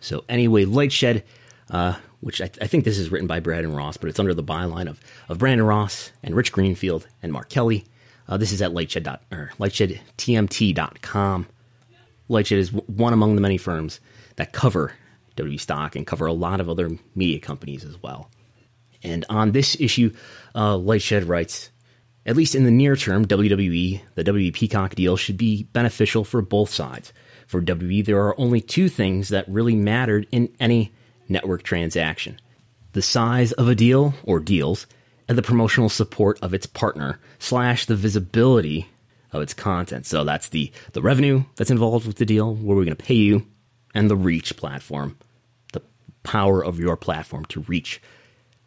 So, anyway, Lightshed, uh, which I, I, think this is written by Brandon Ross, but it's under the byline of, of Brandon Ross and Rich Greenfield and Mark Kelly. Uh, this is at lightshed. Dot, or lightshedtmt.com. Lightshed is one among the many firms that cover WWE stock and cover a lot of other media companies as well. And on this issue, uh, Lightshed writes, at least in the near term, WWE, the WWE Peacock deal should be beneficial for both sides. For WWE, there are only two things that really mattered in any network transaction the size of a deal or deals, the promotional support of its partner, slash the visibility of its content. So that's the, the revenue that's involved with the deal, where we're going to pay you, and the reach platform, the power of your platform to reach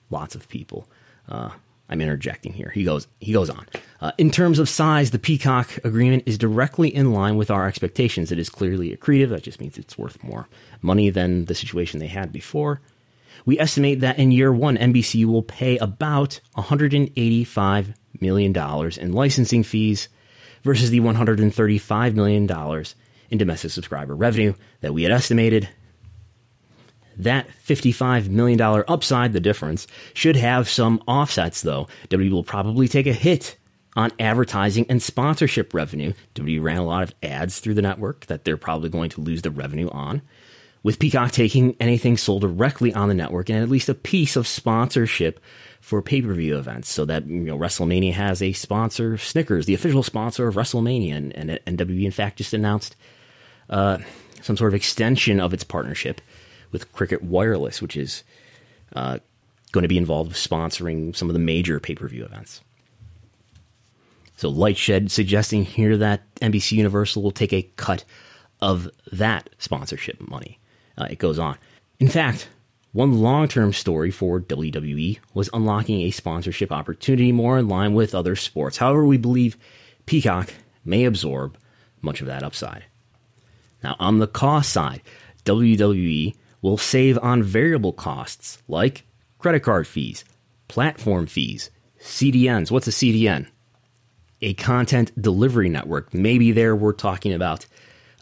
lots of people. Uh, I'm interjecting here. He goes. He goes on. Uh, in terms of size, the Peacock agreement is directly in line with our expectations. It is clearly accretive. That just means it's worth more money than the situation they had before. We estimate that in year one, NBC will pay about 185 million dollars in licensing fees versus the 135 million dollars in domestic subscriber revenue that we had estimated that $55 million upside, the difference, should have some offsets, though. WWE will probably take a hit on advertising and sponsorship revenue. WWE ran a lot of ads through the network that they're probably going to lose the revenue on. With Peacock taking anything sold directly on the network and at least a piece of sponsorship for pay per view events, so that you know WrestleMania has a sponsor, Snickers, the official sponsor of WrestleMania, and, and, WWE in fact just announced uh, some sort of extension of its partnership with Cricket Wireless, which is uh, going to be involved with sponsoring some of the major pay per view events. So Lightshed suggesting here that NBC Universal will take a cut of that sponsorship money. Uh, it goes on. In fact, one long term story for WWE was unlocking a sponsorship opportunity more in line with other sports. However, we believe Peacock may absorb much of that upside. Now, on the cost side, WWE will save on variable costs like credit card fees, platform fees, CDNs. What's a CDN? A content delivery network. Maybe there we're talking about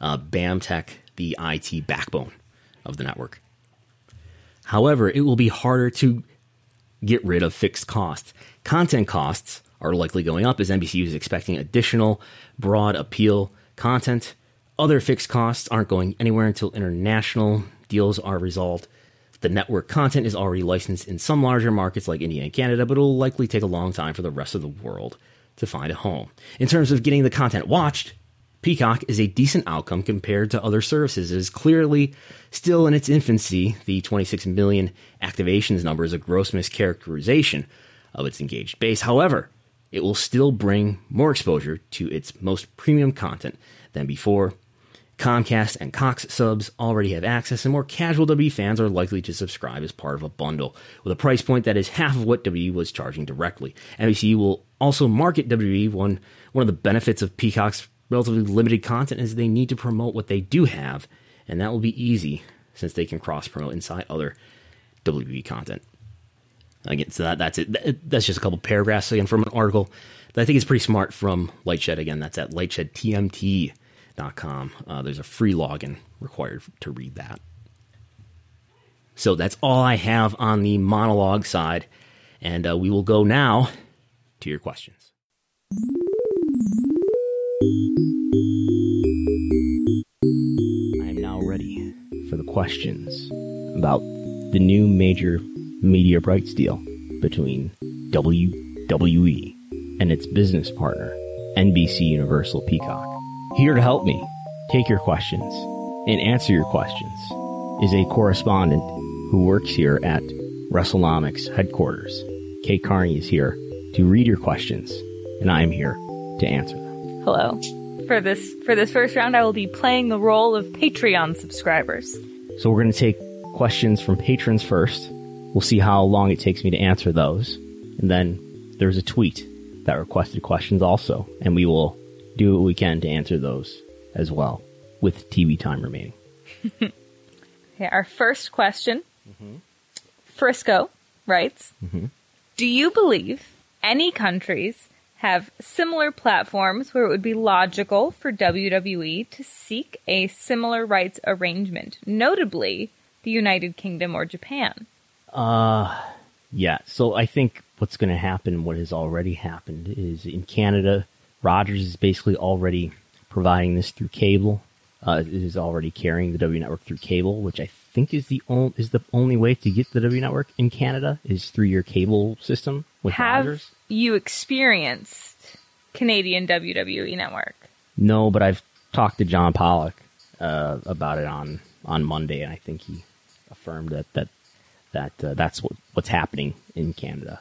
uh, BAMTech, the IT backbone of the network. However, it will be harder to get rid of fixed costs. Content costs are likely going up as NBC is expecting additional broad appeal content. Other fixed costs aren't going anywhere until international deals are resolved. The network content is already licensed in some larger markets like India and Canada, but it will likely take a long time for the rest of the world to find a home. In terms of getting the content watched, Peacock is a decent outcome compared to other services. It is clearly still in its infancy. The 26 million activations number is a gross mischaracterization of its engaged base. However, it will still bring more exposure to its most premium content than before. Comcast and Cox subs already have access, and more casual W fans are likely to subscribe as part of a bundle with a price point that is half of what WWE was charging directly. NBC will also market WWE. One one of the benefits of Peacock's relatively limited content is they need to promote what they do have, and that will be easy since they can cross promote inside other WWE content. Again, so that, that's it. That's just a couple paragraphs again from an article that I think is pretty smart from Lightshed. Again, that's at Lightshed TMT com. Uh, there's a free login required to read that. So that's all I have on the monologue side, and uh, we will go now to your questions. Questions about the new major media rights deal between WWE and its business partner, NBC Universal Peacock. Here to help me take your questions and answer your questions is a correspondent who works here at WrestleNomics headquarters. Kate Carney is here to read your questions, and I am here to answer them. Hello. For this for this first round, I will be playing the role of Patreon subscribers. So we're going to take questions from patrons first. We'll see how long it takes me to answer those, and then there's a tweet that requested questions also, and we will do what we can to answer those as well with TV time remaining. okay, our first question mm-hmm. Frisco writes, Do you believe any countries have similar platforms where it would be logical for WWE to seek a similar rights arrangement, notably the United Kingdom or Japan? Uh, yeah, so I think what's going to happen, what has already happened, is in Canada, Rogers is basically already providing this through cable. Uh, it is already carrying the W network through cable, which I think is the only is the only way to get the W network in Canada is through your cable system with Have Rogers. you experienced Canadian WWE Network? No, but I've talked to John Pollock uh, about it on on Monday, and I think he affirmed that that that uh, that's what, what's happening in Canada.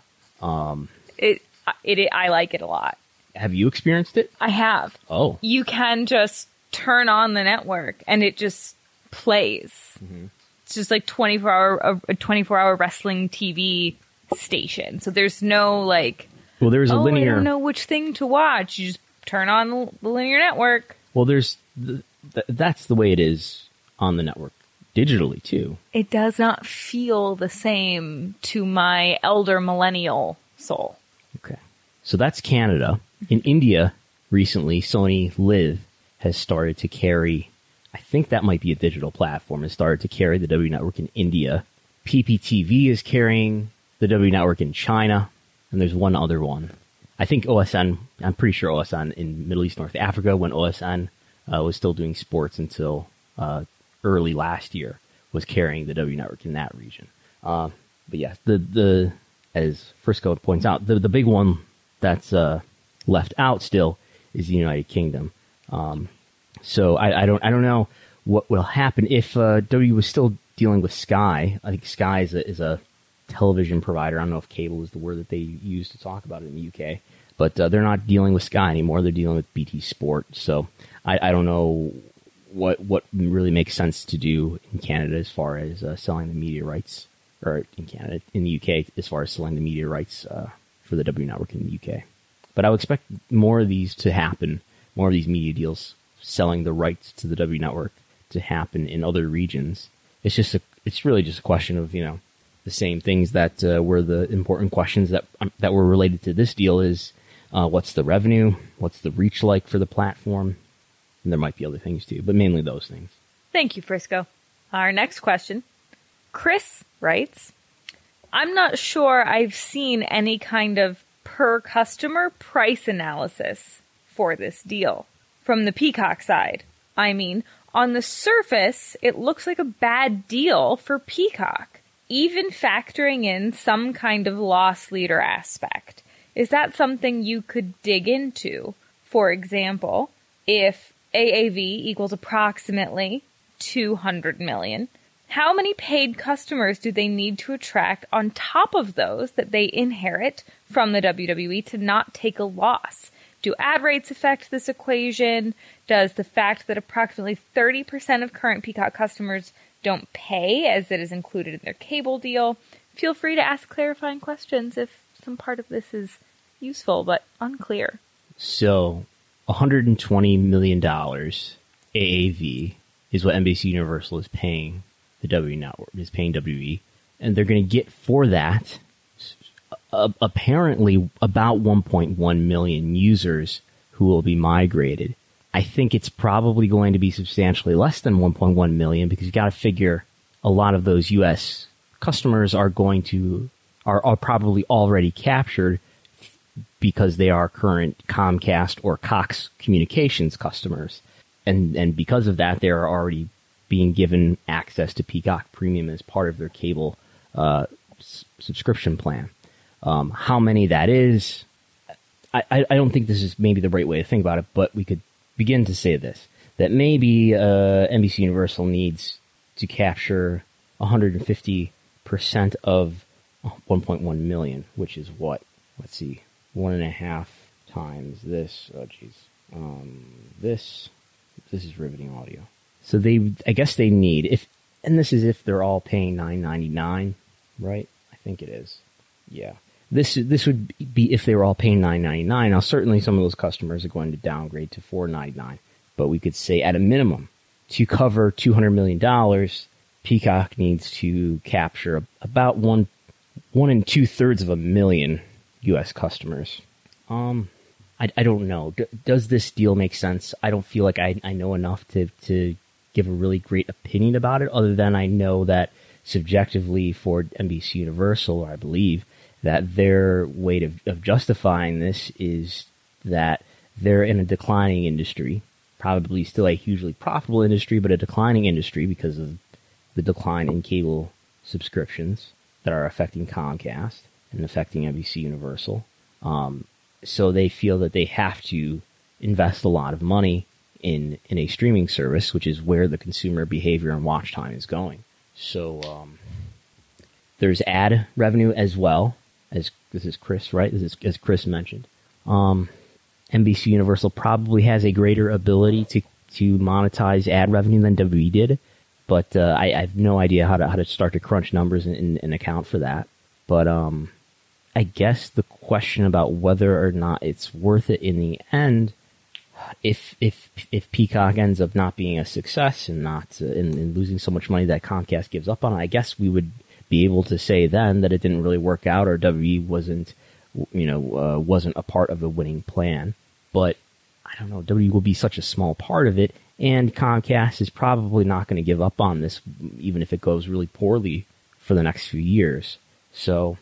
It, it, I like it a lot. Have you experienced it? I have. Oh, You can just turn on the network and it just plays. It's just like 24 hour, a 24 hour wrestling TV station. So there's no like, well, there's a oh, I linear. don't know which thing to watch. You just turn on the, the linear network. Well, there's th- th- that's the way it is on the network digitally too. It does not feel the same to my elder millennial soul. Okay, so that's Canada. In India, recently, Sony Live has started to carry. I think that might be a digital platform. Has started to carry the W network in India. PPTV is carrying the W network in China, and there's one other one. I think OSN. I'm pretty sure OSN in Middle East, North Africa, when OSN uh, was still doing sports until uh, early last year, was carrying the W network in that region. Uh, but yeah, the the as Frisco points out, the the big one that's uh, left out still is the United Kingdom. Um, so I, I don't I don't know what will happen if uh, W was still dealing with Sky. I think Sky is a, is a television provider. I don't know if cable is the word that they use to talk about it in the UK, but uh, they're not dealing with Sky anymore. They're dealing with BT Sport. So I, I don't know what what really makes sense to do in Canada as far as uh, selling the media rights, or in Canada in the UK as far as selling the media rights uh, for the W network in the UK. But I would expect more of these to happen, more of these media deals selling the rights to the W network to happen in other regions. It's just a, it's really just a question of you know the same things that uh, were the important questions that um, that were related to this deal is uh, what's the revenue, what's the reach like for the platform, and there might be other things too, but mainly those things. Thank you, Frisco. Our next question. Chris writes, I'm not sure I've seen any kind of per customer price analysis for this deal from the Peacock side. I mean, on the surface, it looks like a bad deal for Peacock, even factoring in some kind of loss leader aspect. Is that something you could dig into? For example, if AAV equals approximately 200 million, how many paid customers do they need to attract on top of those that they inherit from the WWE to not take a loss? Do ad rates affect this equation? Does the fact that approximately 30% of current Peacock customers don't pay as it is included in their cable deal? Feel free to ask clarifying questions if some part of this is useful but unclear. So, 120 million dollars AAV is what NBC Universal is paying the W network is paying WE, and they're going to get for that apparently about 1.1 million users who will be migrated. I think it's probably going to be substantially less than 1.1 million because you got to figure a lot of those U.S. customers are going to are, are probably already captured because they are current Comcast or Cox Communications customers, and and because of that, they are already being given access to Peacock Premium as part of their cable uh, s- subscription plan. Um, how many that is, I, I don't think this is maybe the right way to think about it, but we could begin to say this that maybe uh, NBC Universal needs to capture 150 percent of 1.1 million, which is what? Let's see, one and a half times this. Oh, jeez, um, this. This is riveting audio. So they, I guess they need if, and this is if they're all paying 9.99, right? I think it is. Yeah. This this would be if they were all paying 9.99. Now certainly some of those customers are going to downgrade to 4.99, but we could say at a minimum to cover 200 million dollars, Peacock needs to capture about one one and two thirds of a million U.S. customers. Um, I, I don't know. D- does this deal make sense? I don't feel like I, I know enough to, to give a really great opinion about it, other than I know that subjectively for NBC Universal, I believe that their way of, of justifying this is that they're in a declining industry, probably still a hugely profitable industry, but a declining industry because of the decline in cable subscriptions that are affecting Comcast and affecting NBC Universal. Um, so they feel that they have to invest a lot of money in in a streaming service, which is where the consumer behavior and watch time is going. So um, there's ad revenue as well as this is Chris, right? This is as Chris mentioned. Um, NBC Universal probably has a greater ability to to monetize ad revenue than WWE did, but uh, I, I, have no idea how to how to start to crunch numbers and, and, and account for that. But um, I guess the question about whether or not it's worth it in the end, if if if Peacock ends up not being a success and not uh, and, and losing so much money that Comcast gives up on, it, I guess we would be able to say then that it didn't really work out or WWE wasn't you know uh, wasn't a part of the winning plan. But I don't know, WWE will be such a small part of it, and Comcast is probably not going to give up on this, even if it goes really poorly for the next few years. So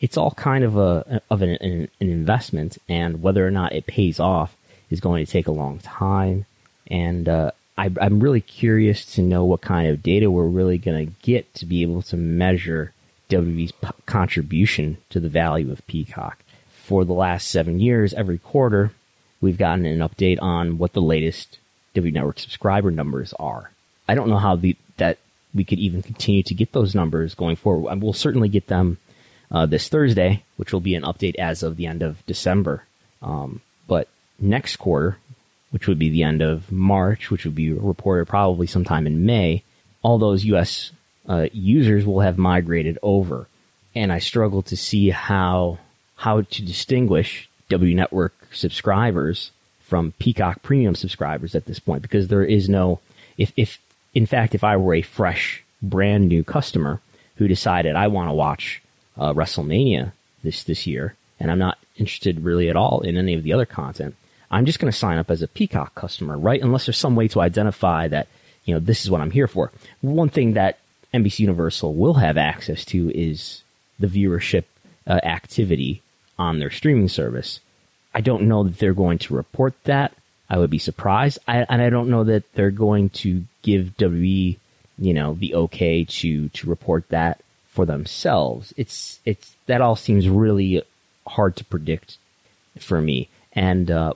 it's all kind of a of an, an, investment, and whether or not it pays off is going to take a long time. And uh, I, I'm really curious to know what kind of data we're really going to get to be able to measure WWE's p- contribution to the value of Peacock. For the last seven years, every quarter, we've gotten an update on what the latest W Network subscriber numbers are. I don't know how the, that we could even continue to get those numbers going forward. We'll certainly get them uh, this Thursday, which will be an update as of the end of December. Um, but next quarter, which would be the end of March, which would be reported probably sometime in May, all those U.S. Uh, users will have migrated over. And I struggle to see how how to distinguish W Network subscribers from Peacock Premium subscribers at this point because there is no if if in fact if I were a fresh brand new customer who decided I want to watch uh, WrestleMania this this year, and I'm not interested really at all in any of the other content. I'm just going to sign up as a Peacock customer, right? Unless there's some way to identify that you know this is what I'm here for. One thing that NBC Universal will have access to is the viewership uh, activity on their streaming service. I don't know that they're going to report that. I would be surprised, I, and I don't know that they're going to give WWE, you know, the okay to to report that for themselves. It's it's that all seems really hard to predict for me. And uh,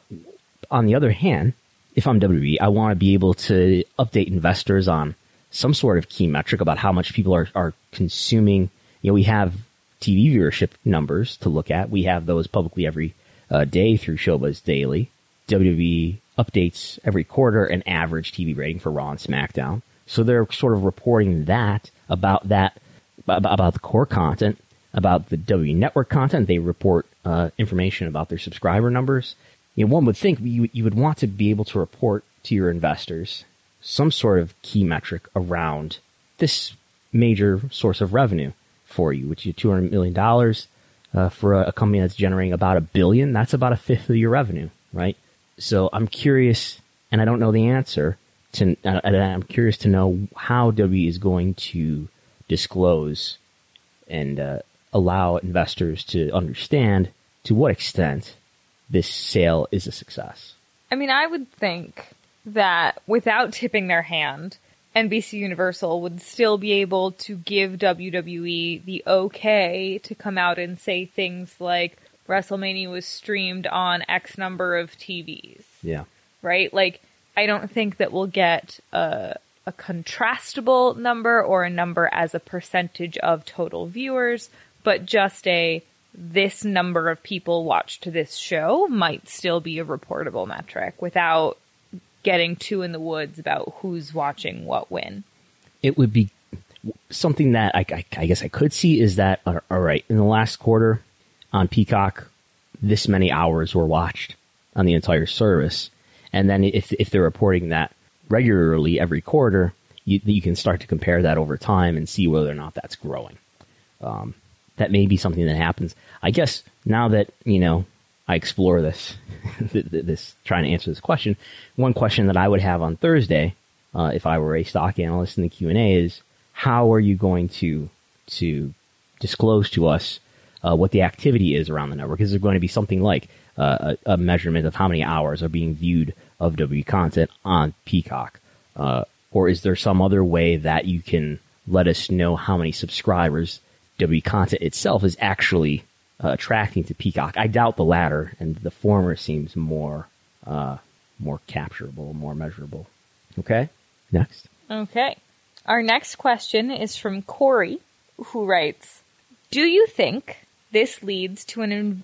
on the other hand, if I'm WWE, I want to be able to update investors on some sort of key metric about how much people are, are consuming. You know, we have TV viewership numbers to look at. We have those publicly every uh, day through Showbuzz Daily. WWE updates every quarter an average TV rating for Raw and SmackDown. So they're sort of reporting that about that about the core content, about the W Network content. They report uh, information about their subscriber numbers. You know, one would think you, you would want to be able to report to your investors some sort of key metric around this major source of revenue for you, which is $200 million uh, for a, a company that's generating about a billion. That's about a fifth of your revenue, right? So I'm curious, and I don't know the answer to, uh, I'm curious to know how W is going to disclose and uh, allow investors to understand to what extent this sale is a success. I mean, I would think that without tipping their hand, NBC Universal would still be able to give WWE the okay to come out and say things like WrestleMania was streamed on X number of TVs. Yeah. Right? Like, I don't think that we'll get a, a contrastable number or a number as a percentage of total viewers, but just a this number of people watched this show might still be a reportable metric without getting too in the woods about who's watching what when. It would be something that I, I, I guess I could see is that, all right, in the last quarter on Peacock, this many hours were watched on the entire service. And then if, if they're reporting that regularly every quarter, you, you can start to compare that over time and see whether or not that's growing. Um, that may be something that happens. I guess now that you know I explore this, this trying to answer this question, one question that I would have on Thursday, uh, if I were a stock analyst in the Q and A, is how are you going to to disclose to us uh, what the activity is around the network? Is there going to be something like uh, a, a, measurement of how many hours are being viewed of W content on Peacock, uh, or is there some other way that you can let us know how many subscribers W content itself is actually uh, attracting to Peacock. I doubt the latter, and the former seems more uh, more capturable, more measurable. Okay, next. Okay, our next question is from Corey, who writes, "Do you think this leads to an in-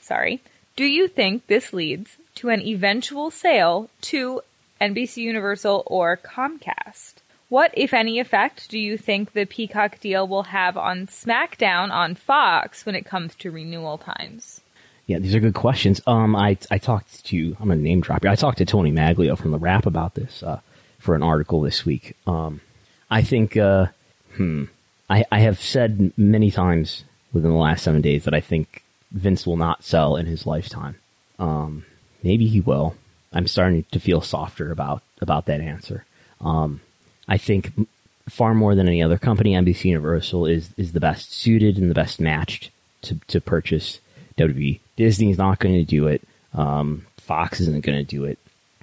sorry? Do you think this leads to an eventual sale to NBC Universal or Comcast?" What, if any, effect do you think the Peacock deal will have on SmackDown on Fox when it comes to renewal times? Yeah, these are good questions. Um, I I talked to I'm a name drop here. I talked to Tony Maglio from the Wrap about this uh, for an article this week. Um, I think, uh, hmm, I I have said many times within the last seven days that I think Vince will not sell in his lifetime. Um, maybe he will. I'm starting to feel softer about about that answer. Um, I think far more than any other company, NBC Universal is is the best suited and the best matched to to purchase WWE. Disney's not going to do it. Um, Fox isn't going to do it.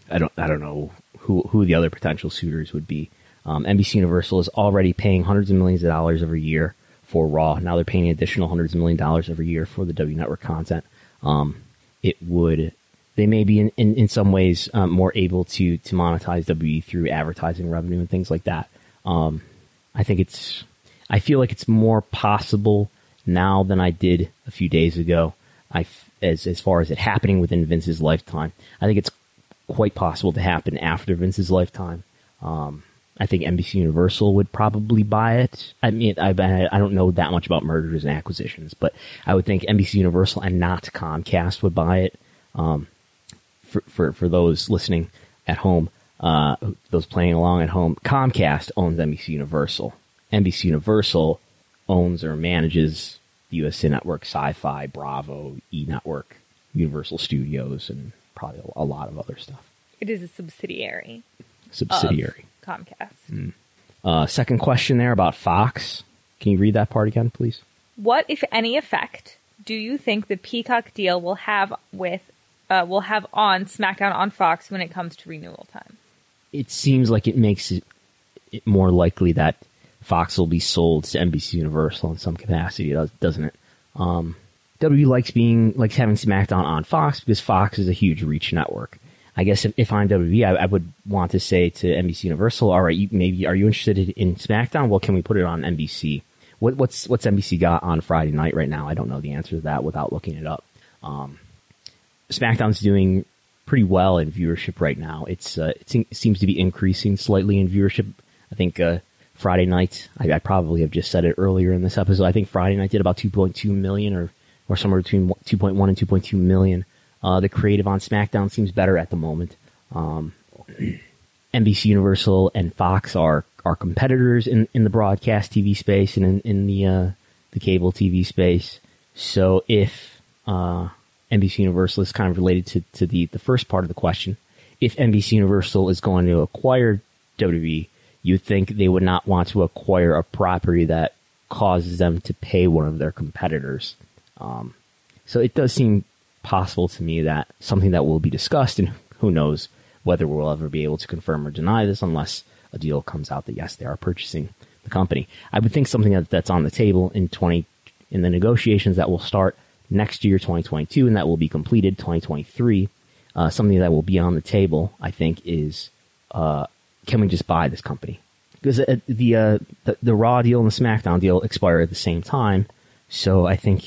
I don't I don't know who who the other potential suitors would be. Um, NBC Universal is already paying hundreds of millions of dollars every year for Raw. Now they're paying additional hundreds of million dollars every year for the W Network content. Um, it would they may be in, in, in some ways um, more able to to monetize WWE through advertising revenue and things like that. Um, I think it's I feel like it's more possible now than I did a few days ago. I as as far as it happening within Vince's lifetime, I think it's quite possible to happen after Vince's lifetime. Um, I think NBC Universal would probably buy it. I mean, I, I don't know that much about mergers and acquisitions, but I would think NBC Universal and not Comcast would buy it. Um, for, for, for those listening at home, uh, those playing along at home, Comcast owns NBC Universal. NBC Universal owns or manages the USA Network, Sci-Fi, Bravo, E Network, Universal Studios, and probably a, lot of other stuff. It is a subsidiary. Subsidiary. Comcast. Mm. Uh, second question there about Fox. Can you read that part again, please? What, if any, effect do you think the Peacock deal will have with uh, will have on SmackDown on Fox when it comes to renewal time. It seems like it makes it, it more likely that Fox will be sold to NBC Universal in some capacity, doesn't it? Um, W likes being likes having SmackDown on Fox because Fox is a huge reach network. I guess if, if I'm WWE, I, I, would want to say to NBC Universal, all right, you, maybe are you interested in SmackDown? Well, can we put it on NBC? What, what's what's NBC got on Friday night right now? I don't know the answer to that without looking it up. Um, SmackDown's doing pretty well in viewership right now. It's uh, it seems to be increasing slightly in viewership. I think uh, Friday night. I, I, probably have just said it earlier in this episode. I think Friday night did about 2.2 million, or or somewhere between 2.1 and 2.2 million. Uh, the creative on SmackDown seems better at the moment. Um, NBC Universal and Fox are are competitors in, in the broadcast TV space and in, in the uh, the cable TV space. So if uh, NBC Universal is kind of related to, to the, the first part of the question. If NBC Universal is going to acquire WWE, you think they would not want to acquire a property that causes them to pay one of their competitors. Um, so it does seem possible to me that something that will be discussed, and who knows whether we'll ever be able to confirm or deny this unless a deal comes out that yes, they are purchasing the company. I would think something that, that's on the table in 20, in the negotiations that will start next year, 2022, and that will be completed 2023. Uh, something that will be on the table, I think, is uh, can we just buy this company? Because uh, the, uh, the, the Raw deal and the SmackDown deal expire at the same time, so I think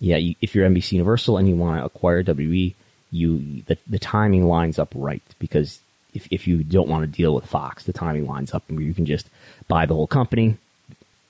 yeah, you, if you're NBC Universal and you want to acquire WWE, you the, the timing lines up right because if if you don't want to deal with Fox, the timing lines up where you can just buy the whole company,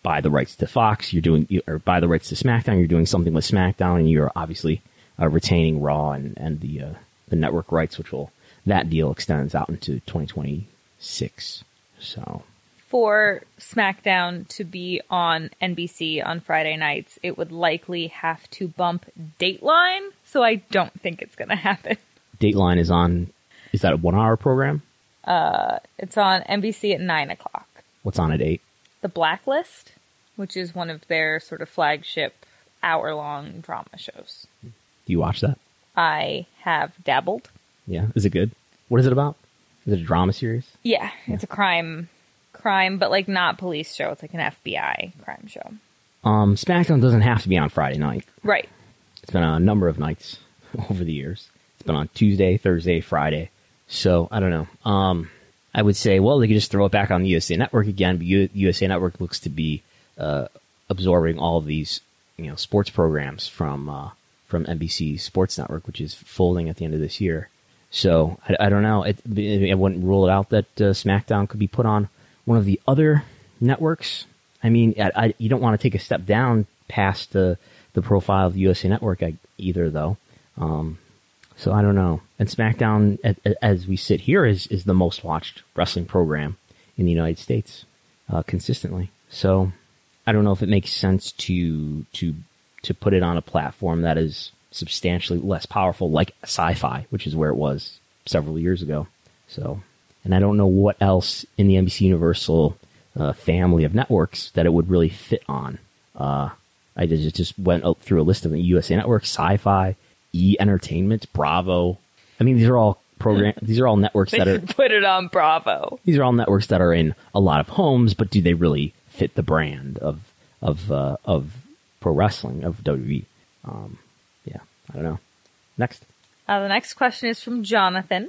buy the rights to Fox, you're doing, you, or buy the rights to SmackDown, you're doing something with SmackDown, and you're obviously uh, retaining Raw and and the uh, the network rights, which will that deal extends out into 2026. So for SmackDown to be on NBC on Friday nights, it would likely have to bump Dateline. So I don't think it's going to happen. Dateline is on. Is that a one-hour program? Uh, it's on NBC at nine o'clock. What's on at eight? The Blacklist, which is one of their sort of flagship hour-long drama shows. Do you watch that? I have dabbled. Yeah. Is it good? What is it about? Is it a drama series? Yeah, it's a crime, crime, but like not police show. It's like an FBI crime show. Um, SmackDown doesn't have to be on Friday night. Right. It's been on a number of nights over the years. It's been on Tuesday, Thursday, Friday. So I don't know. Um, I would say, well, they could just throw it back on the USA Network again. But U- USA Network looks to be uh, absorbing all these, you know, sports programs from uh, from NBC Sports Network, which is folding at the end of this year. So I, I don't know. It, I wouldn't rule it out that uh, SmackDown could be put on one of the other networks. I mean, I, I, you don't want to take a step down past the the profile of the USA Network either, though. Um, so I don't know. And SmackDown, as we sit here, is is the most watched wrestling program in the United States uh, consistently. So I don't know if it makes sense to to to put it on a platform that is substantially less powerful, like Sci-Fi, which is where it was several years ago. So, and I don't know what else in the NBC Universal uh, family of networks that it would really fit on. Uh, I just just went through a list of the USA Network, Sci-Fi, E Entertainment, Bravo. I mean, these are all program. These are all networks that are put it on Bravo. these are all networks that are in a lot of homes, but do they really fit the brand of of uh, of pro wrestling of WWE? Um, yeah, I don't know. Next, Uh, the next question is from Jonathan,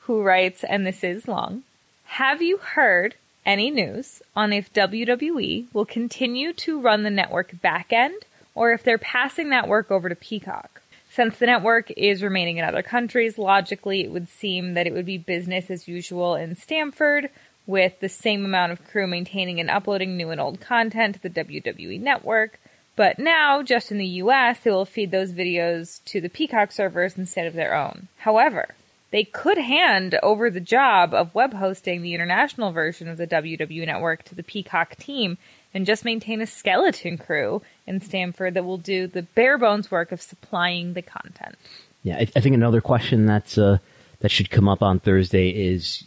who writes, and this is long. Have you heard any news on if WWE will continue to run the network back end or if they're passing that work over to Peacock? Since the network is remaining in other countries, logically it would seem that it would be business as usual in Stamford with the same amount of crew maintaining and uploading new and old content to the WWE network. But now, just in the US, they will feed those videos to the Peacock servers instead of their own. However, they could hand over the job of web hosting the international version of the WWE network to the Peacock team and just maintain a skeleton crew in Stamford that will do the bare bones work of supplying the content. yeah, I, I think another question that's uh, that should come up on Thursday is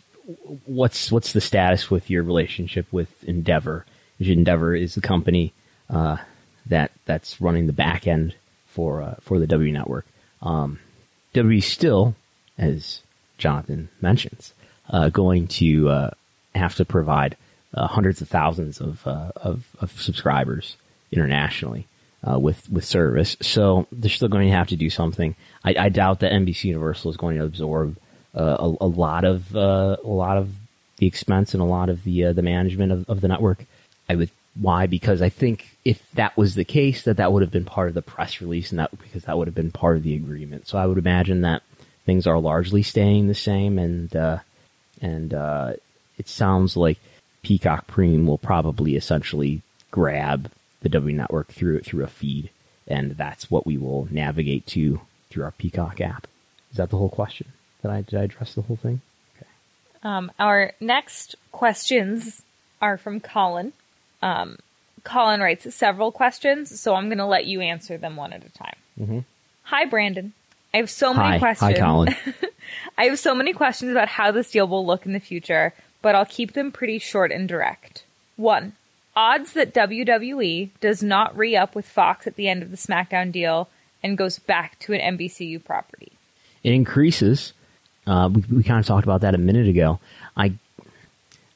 what's what's the status with your relationship with Endeavor? Endeavor is the company uh, that that's running the back end for uh, for the W network. Um, WWE still, as Jonathan mentions, uh, going to uh, have to provide uh, hundreds of thousands of, uh, of of subscribers internationally with with service. So they're still going to have to do something. I, I doubt that NBC Universal is going to absorb a, a lot of uh, a lot of the expense and a lot of the uh, the management of, of the network. I would why because I think if that was the case, that that would have been part of the press release, and that because that would have been part of the agreement. So I would imagine that things are largely staying the same, and uh, and uh, it sounds like Peacock Premium will probably essentially grab the W network through through a feed, and that's what we will navigate to through our Peacock app. Is that the whole question? Did I did I address the whole thing? Okay. Um, our next questions are from Colin. Um, Colin writes several questions, so I'm going to let you answer them one at a time. Hi, Brandon. I have so many Hi, questions. hi, Colin. I have so many questions about how this deal will look in the future, but I'll keep them pretty short and direct. One, odds that WWE does not re up with Fox at the end of the SmackDown deal and goes back to an NBCU property. it increases. Uh, we, we kind of talked about that a minute ago. I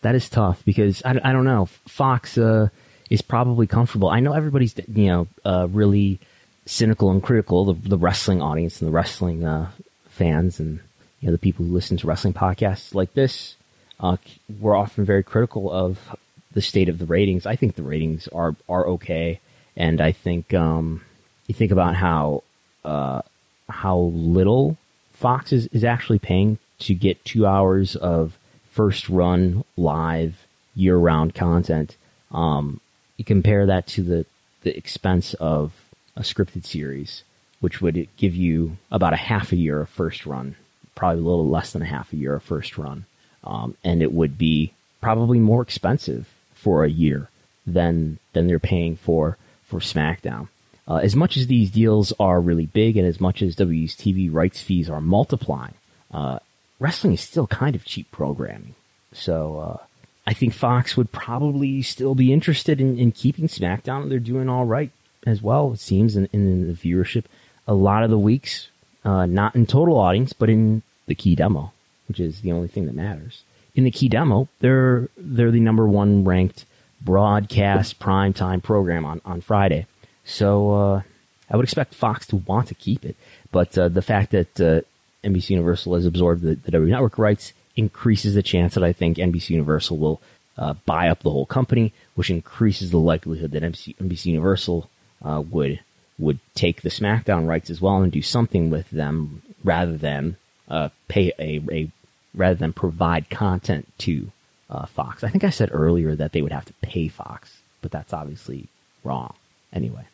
that is tough because I, I don't know. Fox uh, is probably comfortable. I know everybody's you know uh, really cynical and critical. The, the wrestling audience and the wrestling uh, fans and you know the people who listen to wrestling podcasts like this. Uh, we're often very critical of the state of the ratings. I think the ratings are are okay, and I think um, you think about how uh, how little Fox is, is actually paying to get two hours of first run live year round content. Um, you compare that to the, the expense of a scripted series, which would give you about a half a year of first run, probably a little less than a half a year of first run. Um, and it would be probably more expensive for a year than than they're paying for for SmackDown. Uh, as much as these deals are really big, and as much as WWE's TV rights fees are multiplying, uh, wrestling is still kind of cheap programming. So uh, I think Fox would probably still be interested in, in keeping SmackDown. They're doing all right as well, it seems, in, in the viewership. A lot of the weeks, uh, not in total audience, but in the key demo, which is the only thing that matters. In the key demo, they're they're the number one ranked broadcast primetime program on, on Friday. So uh, I would expect Fox to want to keep it. But uh, the fact that uh, NBC Universal has absorbed the, the W Network rights increases the chance that I think NBC Universal will uh, buy up the whole company, which increases the likelihood that NBC, NBC Universal uh, would would take the SmackDown rights as well and do something with them rather than uh, pay a, a rather than provide content to uh, Fox. I think I said earlier that they would have to pay Fox, but that's obviously wrong. Anyway,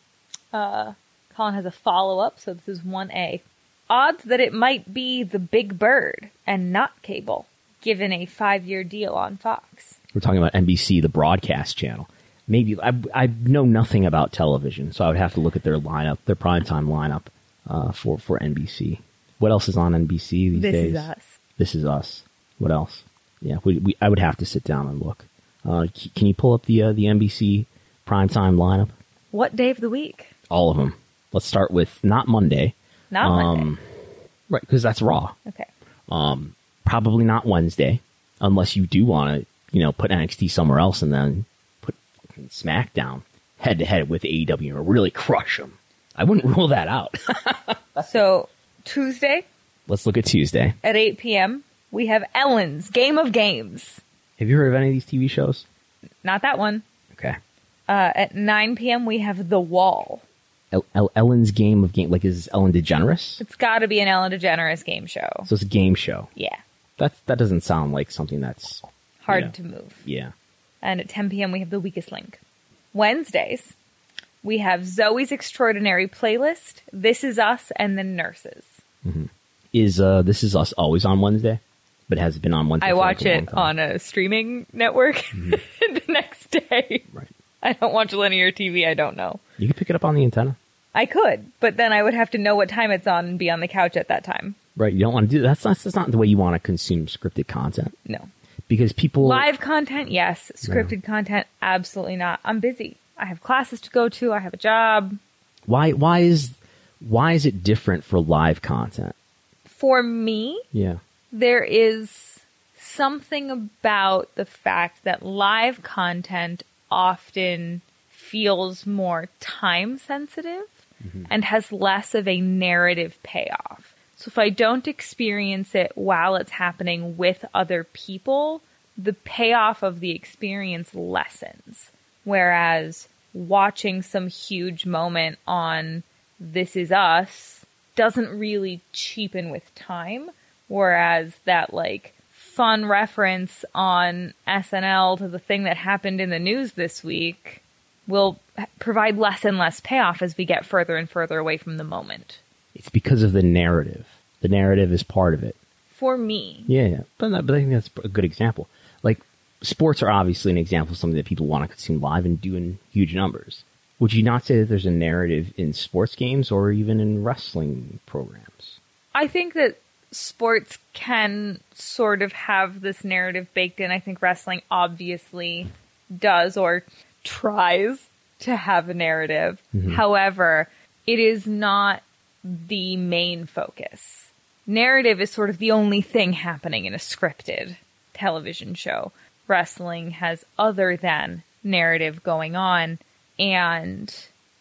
Uh, Colin has a follow up, so this is 1A. Odds that it might be the Big Bird and not cable, given a five year deal on Fox. we're talking about NBC, the broadcast channel. Maybe I, I know nothing about television, so I would have to look at their lineup, their primetime lineup uh, for for NBC. What else is on NBC these This days? This is us. This is us. What else? Yeah, we, we, I would have to sit down and look. Uh, c- can you pull up the uh, the NBC primetime lineup? What day of the week? All of them. Let's start with not Monday. Not Um, Monday. Right, because that's Raw. Okay. Um, probably not Wednesday, unless you do want to, you know, put NXT somewhere else and then put SmackDown head to head with AEW and really crush them. I wouldn't rule that out. So, Tuesday Let's look at Tuesday. at 8 p.m., we have Ellen's Game of Games. Have you heard of any of these TV shows? Not that one. Okay. Uh, at 9 p.m., we have The Wall. El- El- Ellen's Game of Game, like is Ellen DeGeneres? It's got to be an Ellen DeGeneres game show. So it's a game show. Yeah. That that doesn't sound like something that's Hard Yeah. to move. yeah. And at 10 p.m., we have The Weakest Link. Wednesdays, we have Zoe's Extraordinary Playlist, This Is Us, and The Nurses. Is uh this is us always on Wednesday, but has it been on Wednesday? I like, watch long it on a streaming network the next day. Right. I don't watch linear TV. I don't know. You can pick it up on the antenna. I could, but then I would have to know what time it's on and be on the couch at that time. Right. You don't want to do that's not that's not the way you want to consume scripted content No. because people Live content, yes. Scripted content, absolutely not. I'm busy. I have classes to go to. I have a job. why why is why is it different for live content? For me, Yeah. there is something about the fact that live content often feels more time sensitive Mm-hmm. and has less of a narrative payoff. So if I don't experience it while it's happening with other people, the payoff of the experience lessens. Whereas watching some huge moment on This Is Us doesn't really cheapen with time. Whereas that like fun reference on SNL to the thing that happened in the news this week will provide less and less payoff as we get further and further away from the moment. It's because of the narrative. The narrative is part of it. For me, Yeah, yeah. But, but I think that's a good example. Like, sports are obviously an example of something that people want to consume live and do in huge numbers. Would you not say that there's a narrative in sports games or even in wrestling programs? I think that sports can sort of have this narrative baked in. I think wrestling obviously does or tries to have a narrative. However, it is not the main focus. Narrative is sort of the only thing happening in a scripted television show. Wrestling has other than narrative going on, and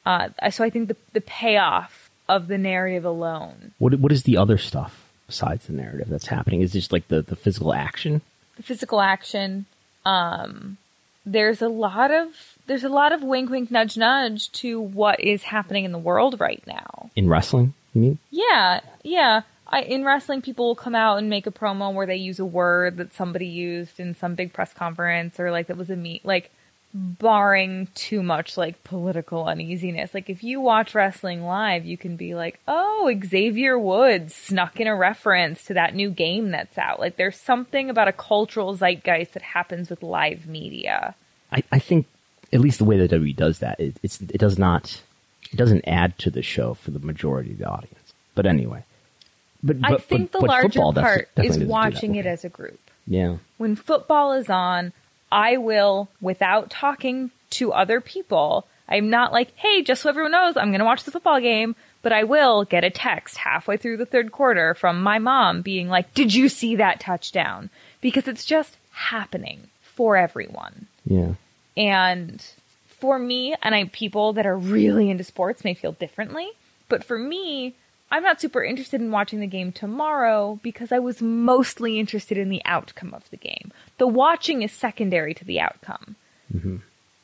uh, so I think the the payoff of the narrative alone What What is the other stuff besides the narrative that's happening? Is it just like the, the physical action? the physical action. Um, there's a lot of there's a lot of wink, wink, nudge, nudge to what is happening in the world right now. In wrestling, you mean? Yeah, yeah. I, in wrestling, people will come out and make a promo where they use a word that somebody used in some big press conference, or like that was a meet. Like barring too much like political uneasiness. Like if you watch wrestling live, you can be like, "Oh, Xavier Woods snuck in a reference to that new game that's out." Like there's something about a cultural zeitgeist that happens with live media. I, I think at least the way that WWE does that, it, it's it does not it doesn't add to the show for the majority of the audience. But anyway, but, I think but- the but larger football part is doesn't do that watching it as a group. yeah. when football is on, I will, without talking to other people, I'm not like, hey, just so everyone knows, I'm going to watch the football game, but I will get a text halfway through the third quarter from my mom being like, did you see that touchdown? Because it's just happening for everyone. Yeah. And for me, and I people that are really into sports may feel differently, but for me, I'm not super interested in watching the game tomorrow because I was mostly interested in the outcome of the game. The watching is secondary to the outcome. Mm-hmm.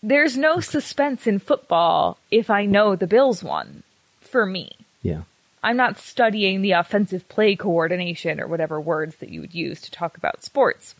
There's no suspense in football if I know the Bills won. For me, Yeah. I'm not studying the offensive play coordination or whatever words that you would use to talk about sports.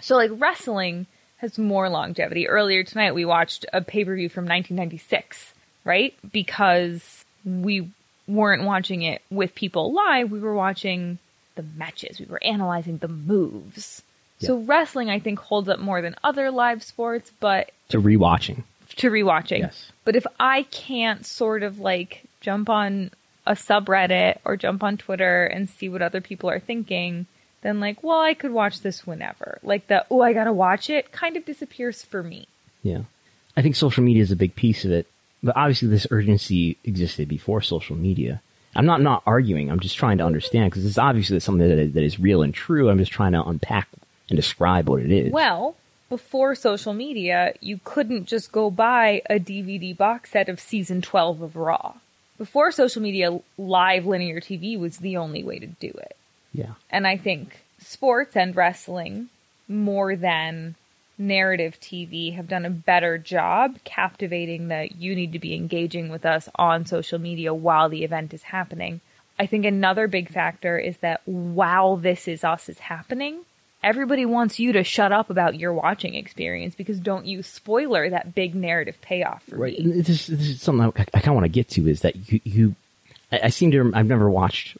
So, like, wrestling has more longevity. Earlier tonight, we watched a pay per view from 1996, right? Because we weren't watching it with people live, we were watching the matches, we were analyzing the moves. So, wrestling, I think, holds up more than other live sports, but To rewatching. to rewatching. Yes. But if I can't sort of like jump on a subreddit or jump on Twitter and see what other people are thinking, then like, well, I could watch this whenever. Like the, oh, I gotta watch it kind of disappears for me. Yeah. I think social media is a big piece of it, but obviously this urgency existed before social media. I'm not not arguing. I'm just trying to understand because it's obviously something that is, that is real and true. I'm just trying to unpack and describe what it is. Well, before social media, you couldn't just go buy a DVD box set of season 12 of Raw. Before social media, live linear TV was the only way to do it. yeah. And I think sports and wrestling, more than narrative TV, have done a better job captivating that you need to be engaging with us on social media while the event is happening. I think another big factor is that while this is us is happening, everybody wants you to shut up about your watching experience because don't you spoiler that big narrative payoff for Right. me. This, this is something I, I kind of want to get to is that you, you I, I seem to, I've never watched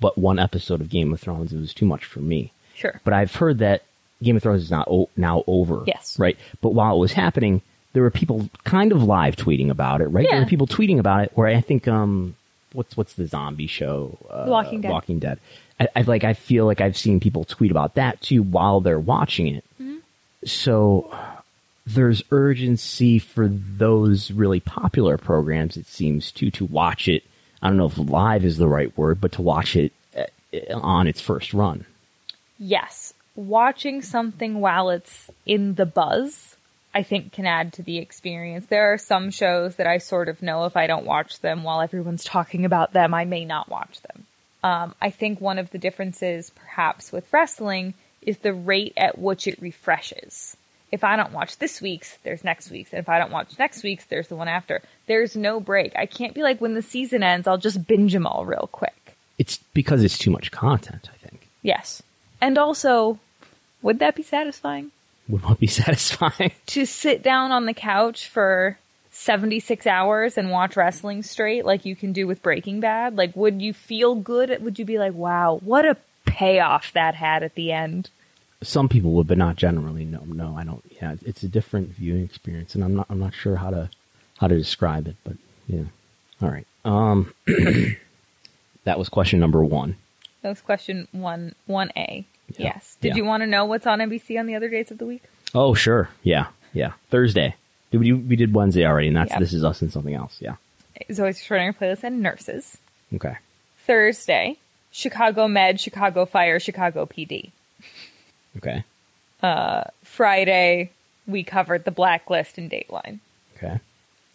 but one episode of Game of Thrones. It was too much for me. Sure. But I've heard that Game of Thrones is not o- now over. Yes. Right. But while it was happening, there were people kind of live tweeting about it. Right. There were people tweeting about it. Where I think um, what's what's the zombie show? Uh, Walking Dead. Walking Dead. I, I like. I feel like I've seen people tweet about that too while they're watching it. Mm-hmm. So there's urgency for those really popular programs. It seems to to watch it. I don't know if live is the right word, but to watch it uh, on its first run. yes, watching something while it's in the buzz, I think can add to the experience. There are some shows that I sort of know if I don't watch them while everyone's talking about them, I may not watch them. Um, I think one of the differences, perhaps, with wrestling is the rate at which it refreshes. If I don't watch this week's, there's next week's. And if I don't watch next week's, there's the one after. There's no break. I can't be like, when the season ends, I'll just binge them all real quick. It's because it's too much content. I think Yes. And also, would that be satisfying? would not be satisfying. To sit down on the couch for 76 hours and watch wrestling straight like you can do with Breaking Bad? Like, would you feel good? Would you be like, wow, what a payoff that had at the end? Some people would, but not generally. No, no, I don't. Yeah, it's a different viewing experience, and I'm not. I'm not sure how to how to describe it, but yeah. All right. Um, that was question number one. That was question one, 1A. Yeah. Yes. Did Yeah. you want to know what's on NBC on the other days of the week? Oh, sure. Yeah, yeah. Thursday. We, we did Wednesday already, and that's Yep. this is us and something else. Yeah. Zoe's Extraordinary Playlist and Nurses. Okay. Thursday, Chicago Med, Chicago Fire, Chicago PD. Okay. Uh, Friday, we covered the Blacklist and Dateline. Okay.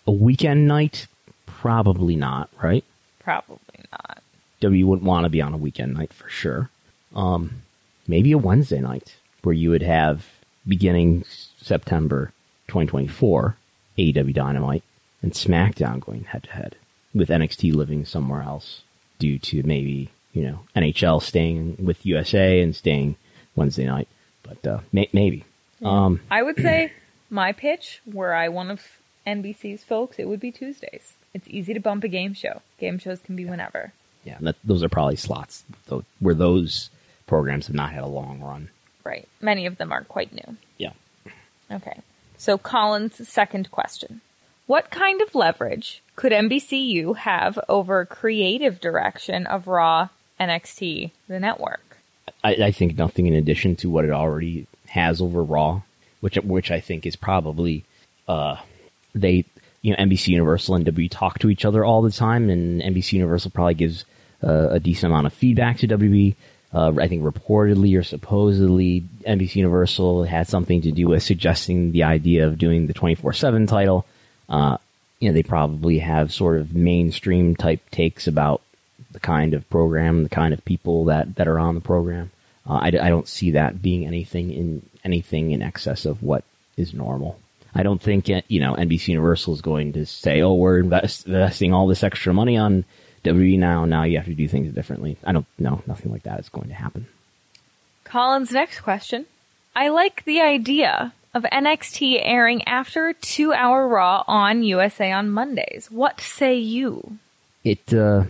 A weekend night? Probably not. Right. Probably not. W wouldn't want to be on a weekend night for sure. Um, maybe a Wednesday night where you would have beginning September 2024 AEW Dynamite and SmackDown going head to head with NXT living somewhere else due to maybe you know NHL staying with USA and staying Wednesday night, but uh, may- maybe. Um, I would say my pitch, were I one of NBC's folks, it would be Tuesdays. It's easy to bump a game show. Game shows can be whenever. Yeah, that, those are probably slots though, where those programs have not had a long run. Right. Many of them are quite new. Yeah. Okay. So, Colin's second question What kind of leverage could NBCU have over creative direction of Raw, NXT, the network? I, I think nothing in addition to what it already has over Raw, which which I think is probably uh, they you know NBC Universal and WWE talk to each other all the time, and NBC Universal probably gives uh, a decent amount of feedback to WWE. Uh, I think reportedly or supposedly NBC Universal had something to do with suggesting the idea of doing the 24/7 title. Uh, you know, they probably have sort of mainstream type takes about the kind of program, the kind of people that, that are on the program. Uh, I, I don't see that being anything in anything in excess of what is normal. I don't think you know NBC Universal is going to say, "Oh, we're invest- investing all this extra money on WWE now. Now you have to do things differently." I don't know. Nothing like that is going to happen. Colin's next question: I like the idea of NXT airing after a two-hour Raw on USA on Mondays. What say you? It uh,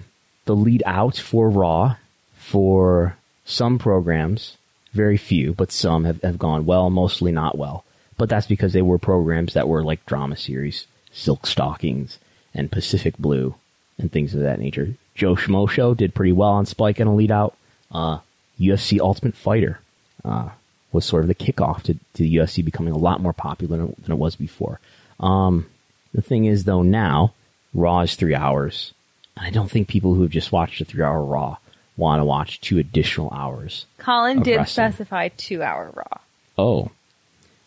the lead out for Raw for some programs, very few, but some have, have gone well, mostly not well. But that's because they were programs that were like drama series, Silk Stockings, and Pacific Blue, and things of that nature. Joe Schmo Show did pretty well on Spike and Elite Out. Uh, UFC Ultimate Fighter uh, was sort of the kickoff to, to the UFC becoming a lot more popular than it was before. Um, the thing is, though, now Raw is three hours. And I don't think people who have just watched a three hour Raw want to watch two additional hours. Colin did wrestling. specify two hour Raw. Oh,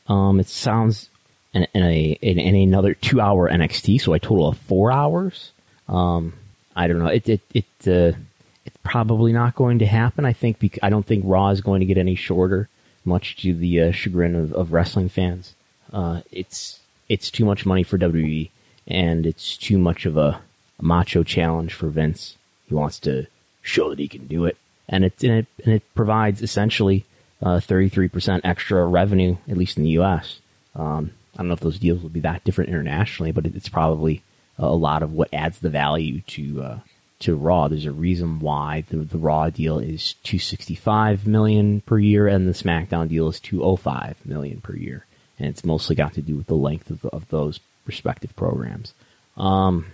um, it sounds in, in a in, in another two hour NXT, so a total of four hours. Um, I don't know. It it it uh, it's probably not going to happen. I think bec- I don't think Raw is going to get any shorter, much to the uh, chagrin of, of wrestling fans. Uh, it's it's too much money for WWE, and it's too much of a, a macho challenge for Vince. He wants to show that he can do it, and it and it, and it provides essentially uh, 33% extra revenue, at least in the U.S. Um, I don't know if those deals will be that different internationally, but it's probably a lot of what adds the value to uh, to Raw. There's a reason why the, the Raw deal is 265 million per year, and the SmackDown deal is 205 million per year, and it's mostly got to do with the length of, of those respective programs. Um,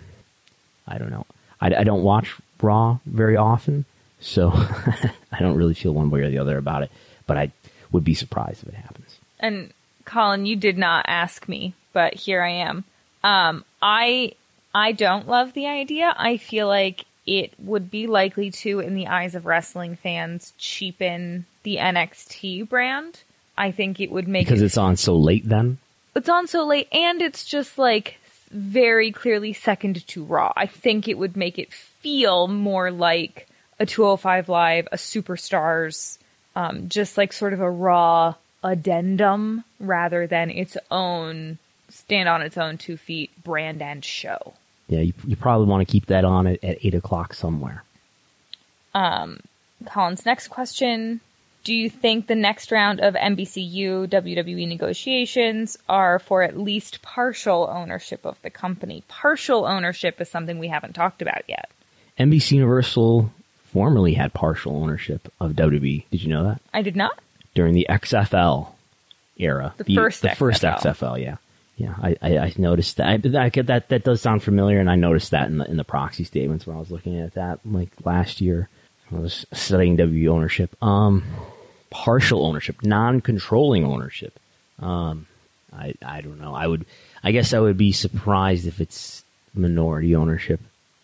I don't know. I, I don't watch Raw very often, so I don't really feel one way or the other about it but I would be surprised if it happens. And Colin, you did not ask me, but here I am. Um, I I don't love the idea. I feel like it would be likely to, in the eyes of wrestling fans, cheapen the NXT brand. I think it would make because it, it's on so late. Then it's on so late, and it's just like very clearly second to Raw. I think it would make it feel more like a 205 Live, a Superstars um, just like sort of a raw addendum rather than its own stand on its own two feet brand and show. Yeah, you, you probably want to keep that on at, at eight o'clock somewhere. Um, Colin's next question. Do you think the next round of NBCU WWE negotiations are for at least partial ownership of the company? Partial ownership is something we haven't talked about yet. NBC Universal formerly had partial ownership of WWE. Did you know that? I did not. During the XFL era, the, first the XFL. first XFL, yeah, yeah. I, I, I noticed that. I, I, that that does sound familiar, and I noticed that in the in the proxy statements when I was looking at that like last year. I was studying WWE ownership. Um, partial ownership, non-controlling ownership. Um, I I don't know. I would. I guess I would be surprised if it's minority ownership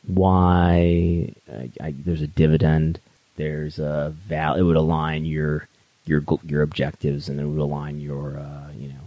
why I, I, there's a dividend, there's a val. It would align your your your objectives, and it would align your uh, you know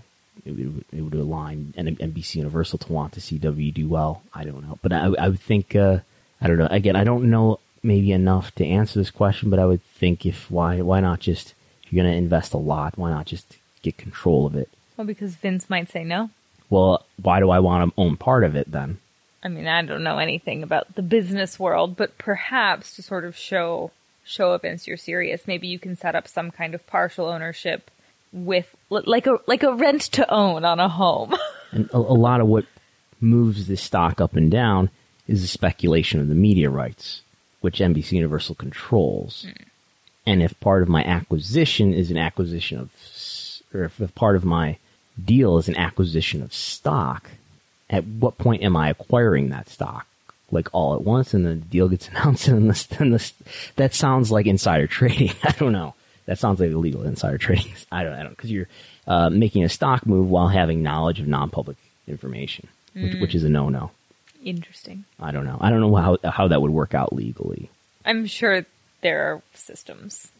it would, it would align NBC Universal to want to see W do well. I don't know, but I, I would think uh, I don't know. Again, I don't know maybe enough to answer this question, but I would think if why why not just if you're going to invest a lot, why not just get control of it? Well, because Vince might say no. Well, why do I want to own part of it then? I mean, I don't know anything about the business world, but perhaps to sort of show show Vince you're serious, maybe you can set up some kind of partial ownership with like a like a rent to own on a home. and a, a lot of what moves this stock up and down is the speculation of the media rights, which NBC Universal controls. Mm. And if part of my acquisition is an acquisition of, or if part of my deal is an acquisition of stock, at what point am I acquiring that stock? Like all at once, and the deal gets announced, and, the, and the, that sounds like insider trading. I don't know. That sounds like illegal insider trading. I don't. I don't because you're uh, making a stock move while having knowledge of non-public information, which, mm. which is a no-no. Interesting. I don't know. I don't know how how that would work out legally. I'm sure there are systems.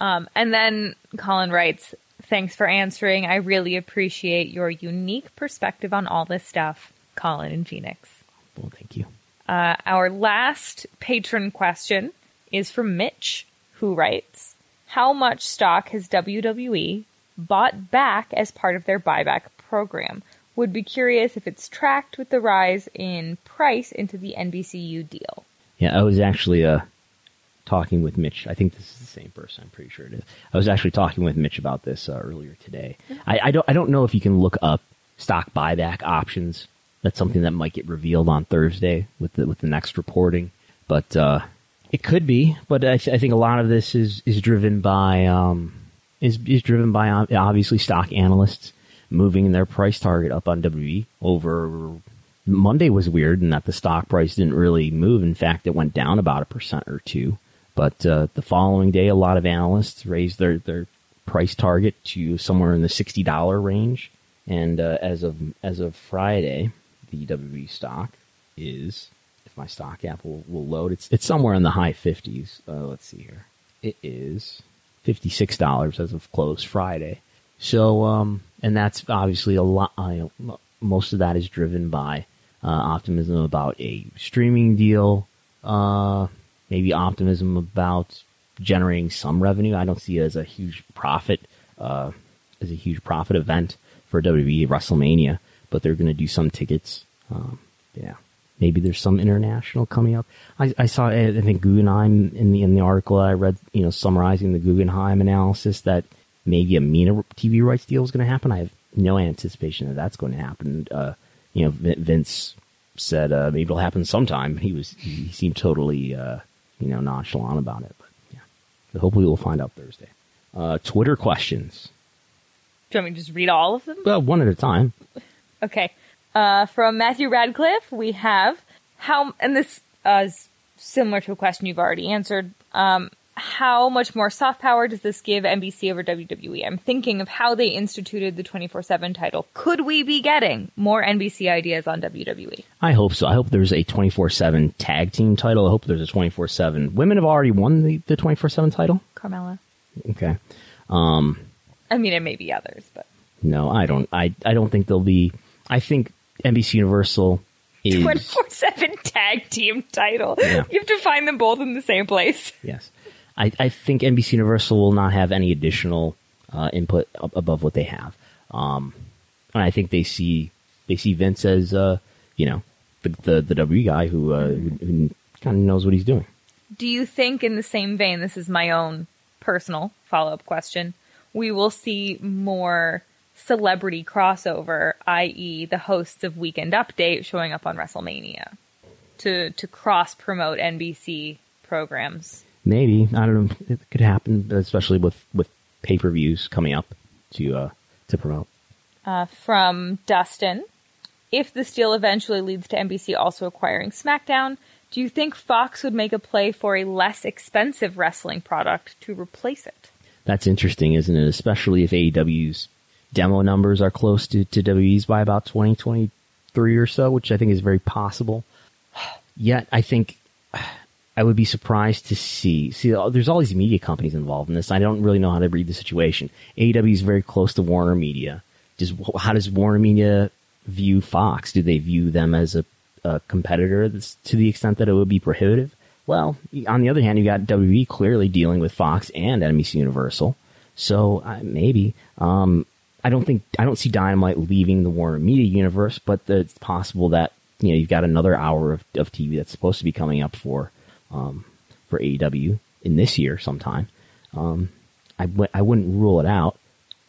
Um, and then Colin writes, Thanks for answering. I really appreciate your unique perspective on all this stuff, Colin in Phoenix. Well, thank you. Uh, our last patron question is from Mitch, who writes How much stock has WWE bought back as part of their buyback program? Would be curious if it's tracked with the rise in price into the NBCU deal. Yeah, I was actually uh, talking with Mitch. I think this is the same person. I'm pretty sure it is. I was actually talking with Mitch about this uh, earlier today. I, I, don't I don't know if you can look up stock buyback options. That's something that might get revealed on Thursday with the with the next reporting. But uh, it could be. But I, th- I, think a lot of this is is driven by um, is is driven by obviously stock analysts moving their price target up on WWE over Monday was weird in that the stock price didn't really move. In fact, it went down about a percent or two. But uh, the following day, a lot of analysts raised their, their price target to somewhere in the sixty dollar range. And uh, as of as of Friday, the WWE stock is, my stock app will, will load, it's it's somewhere in the high fifties. Uh, let's see here. It is fifty six dollars as of close Friday. So, um, and that's obviously a lot. Uh, most of that is driven by uh, optimism about a streaming deal. Uh, maybe optimism about generating some revenue. I don't see it as a huge profit, uh, as a huge profit event for WWE WrestleMania, but they're going to do some tickets. Um, yeah, maybe there's some international coming up. I, I, saw, I think Guggenheim in the in the article I read, you know, summarizing the Guggenheim analysis that maybe a MENA TV rights deal is going to happen. I have no anticipation that that's going to happen. Uh, you know, Vince said uh, maybe it'll happen sometime. He was he seemed totally uh, you know, nonchalant about it. But yeah, so hopefully we'll find out Thursday. Uh, Twitter questions. Do you want me to just read all of them? Well, one at a time. Okay. Uh, from Matthew Radcliffe, we have how, and this uh, is similar to a question you've already answered. Um, how much more soft power does this give NBC over WWE? I'm thinking of how they instituted the 24 7 title. Could we be getting more NBC ideas on WWE? I hope so. I hope there's a 24 7 tag team title. I hope there's a 24 7. Women have already won the 24 7 title. Carmella. Okay. Um, I mean, it may be others, but. No, I don't. I, I don't think there'll be. I think NBC Universal is. 24 7 tag team title. Yeah. You have to find them both in the same place. Yes. I, I think NBC Universal will not have any additional uh, input above what they have. Um, and I think they see they see Vince as uh, you know the, the the W guy who, uh, who, who kind of knows what he's doing. Do you think, in the same vein, this is my own personal follow up question, we will see more celebrity crossover, i.e., the hosts of Weekend Update showing up on WrestleMania to to cross promote NBC programs? Maybe I don't know. It could happen, especially with with pay per views coming up to uh, to promote. Uh, from Dustin, if this deal eventually leads to NBC also acquiring SmackDown, do you think Fox would make a play for a less expensive wrestling product to replace it? That's interesting, isn't it? Especially if AEW's demo numbers are close to, to WWE's by about 2023 or so, which I think is very possible. Yet, I think I would be surprised to see. See, uh, there's all these media companies involved in this. I don't really know how to read the situation. AEW is very close to Warner Media. Just how does Warner Media view Fox? Do they view them as a, a competitor to the extent that it would be prohibitive? Well, on the other hand, you got WWE clearly dealing with Fox and NBC Universal. So uh, maybe um, I don't think I don't see Dynamite leaving the Warner Media universe, but it's possible that you know you've got another hour of, of TV that's supposed to be coming up for um, for AEW in this year sometime. Um, I w- I wouldn't rule it out.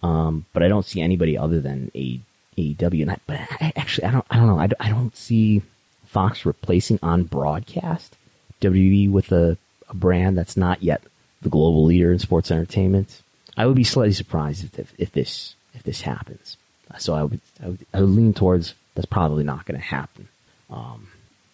Um, but I don't see anybody other than a AEW. And I, but I, actually, I don't, I don't know. I don't, I don't see Fox replacing on broadcast WWE with a, a brand that's not yet the global leader in sports entertainment. I would be slightly surprised if, if, if this if this happens. So I would, I would, I would lean towards that's probably not going to happen. Um,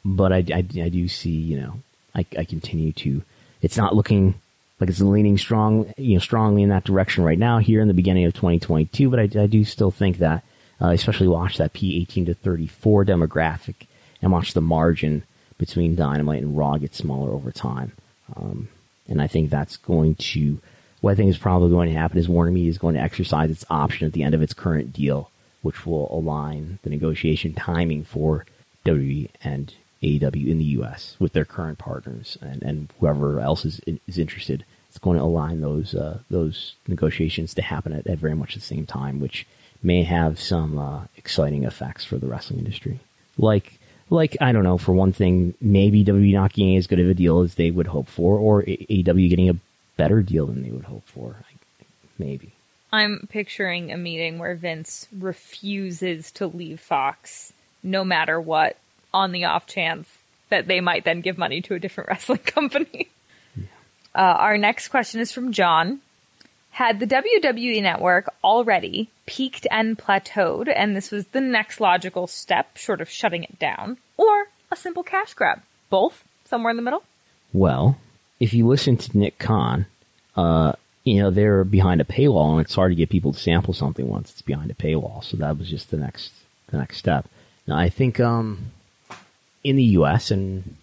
but I, I, I, do see, you know, I, I continue to, it's not looking like it's leaning strong, you know, strongly in that direction right now here in the beginning of 2022. But I, I do still think that, uh, especially watch that P18 to 34 demographic and watch the margin between Dynamite and Raw get smaller over time. Um, and I think that's going to, what I think is probably going to happen is Warner Media is going to exercise its option at the end of its current deal, which will align the negotiation timing for WWE and AEW in the U.S. with their current partners and, and whoever else is is interested. It's going to align those uh, those negotiations to happen at, at, very much the same time, which may have some uh, exciting effects for the wrestling industry. Like like I don't know, for one thing, maybe WWE not getting as good of a deal as they would hope for, or AEW getting a better deal than they would hope for. Maybe. I'm picturing a meeting where Vince refuses to leave Fox no matter what on the off chance that they might then give money to a different wrestling company. Yeah. Uh, our next question is from John. Had the WWE network already peaked and plateaued, and this was the next logical step, short of shutting it down, or a simple cash grab? Both? Somewhere in the middle? Well, if you listen to Nick Khan, uh, you know, they're behind a paywall and it's hard to get people to sample something once it's behind a paywall. So that was just the next, the next step. Now I think, um, in the U.S. and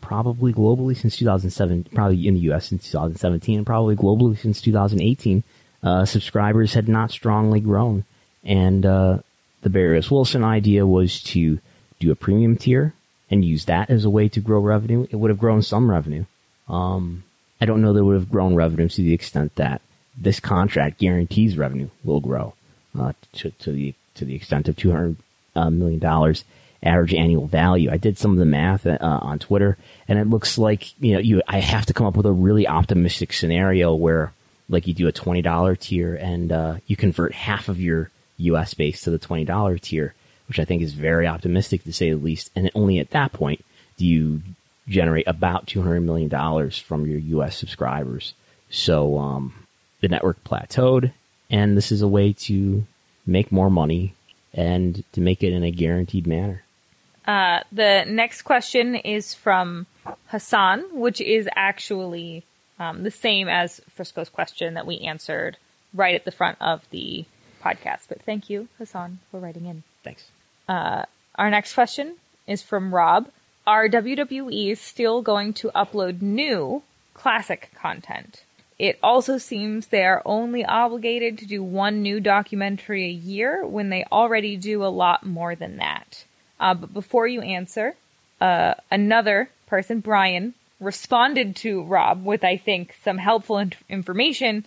probably globally since 2007, probably in the U.S. since 2017 and probably globally since 2018, uh, subscribers had not strongly grown. And, uh, the Barrios Wilson idea was to do a premium tier and use that as a way to grow revenue. It would have grown some revenue. Um, I don't know that would have grown revenue to the extent that this contract guarantees revenue will grow, uh, to, to the, to the extent of 200 uh, dollars average annual value. I did some of the math uh, on Twitter, and it looks like you know you I have to come up with a really optimistic scenario where like you do a twenty dollar tier and uh, you convert half of your U.S. base to the twenty dollar tier, which I think is very optimistic to say the least. And only at that point do you generate about two hundred million dollars from your U.S. subscribers. So um, the network plateaued, and this is a way to make more money and to make it in a guaranteed manner. Uh, the next question is from Hassan, which is actually um, the same as Frisco's question that we answered right at the front of the podcast. But thank you, Hassan, for writing in. Thanks. Uh, our next question is from Rob. Are WWE still going to upload new classic content? It also seems they are only obligated to do one new documentary a year when they already do a lot more than that. Uh, but before you answer, uh, another person, Brian, responded to Rob with, I think, some helpful in- information,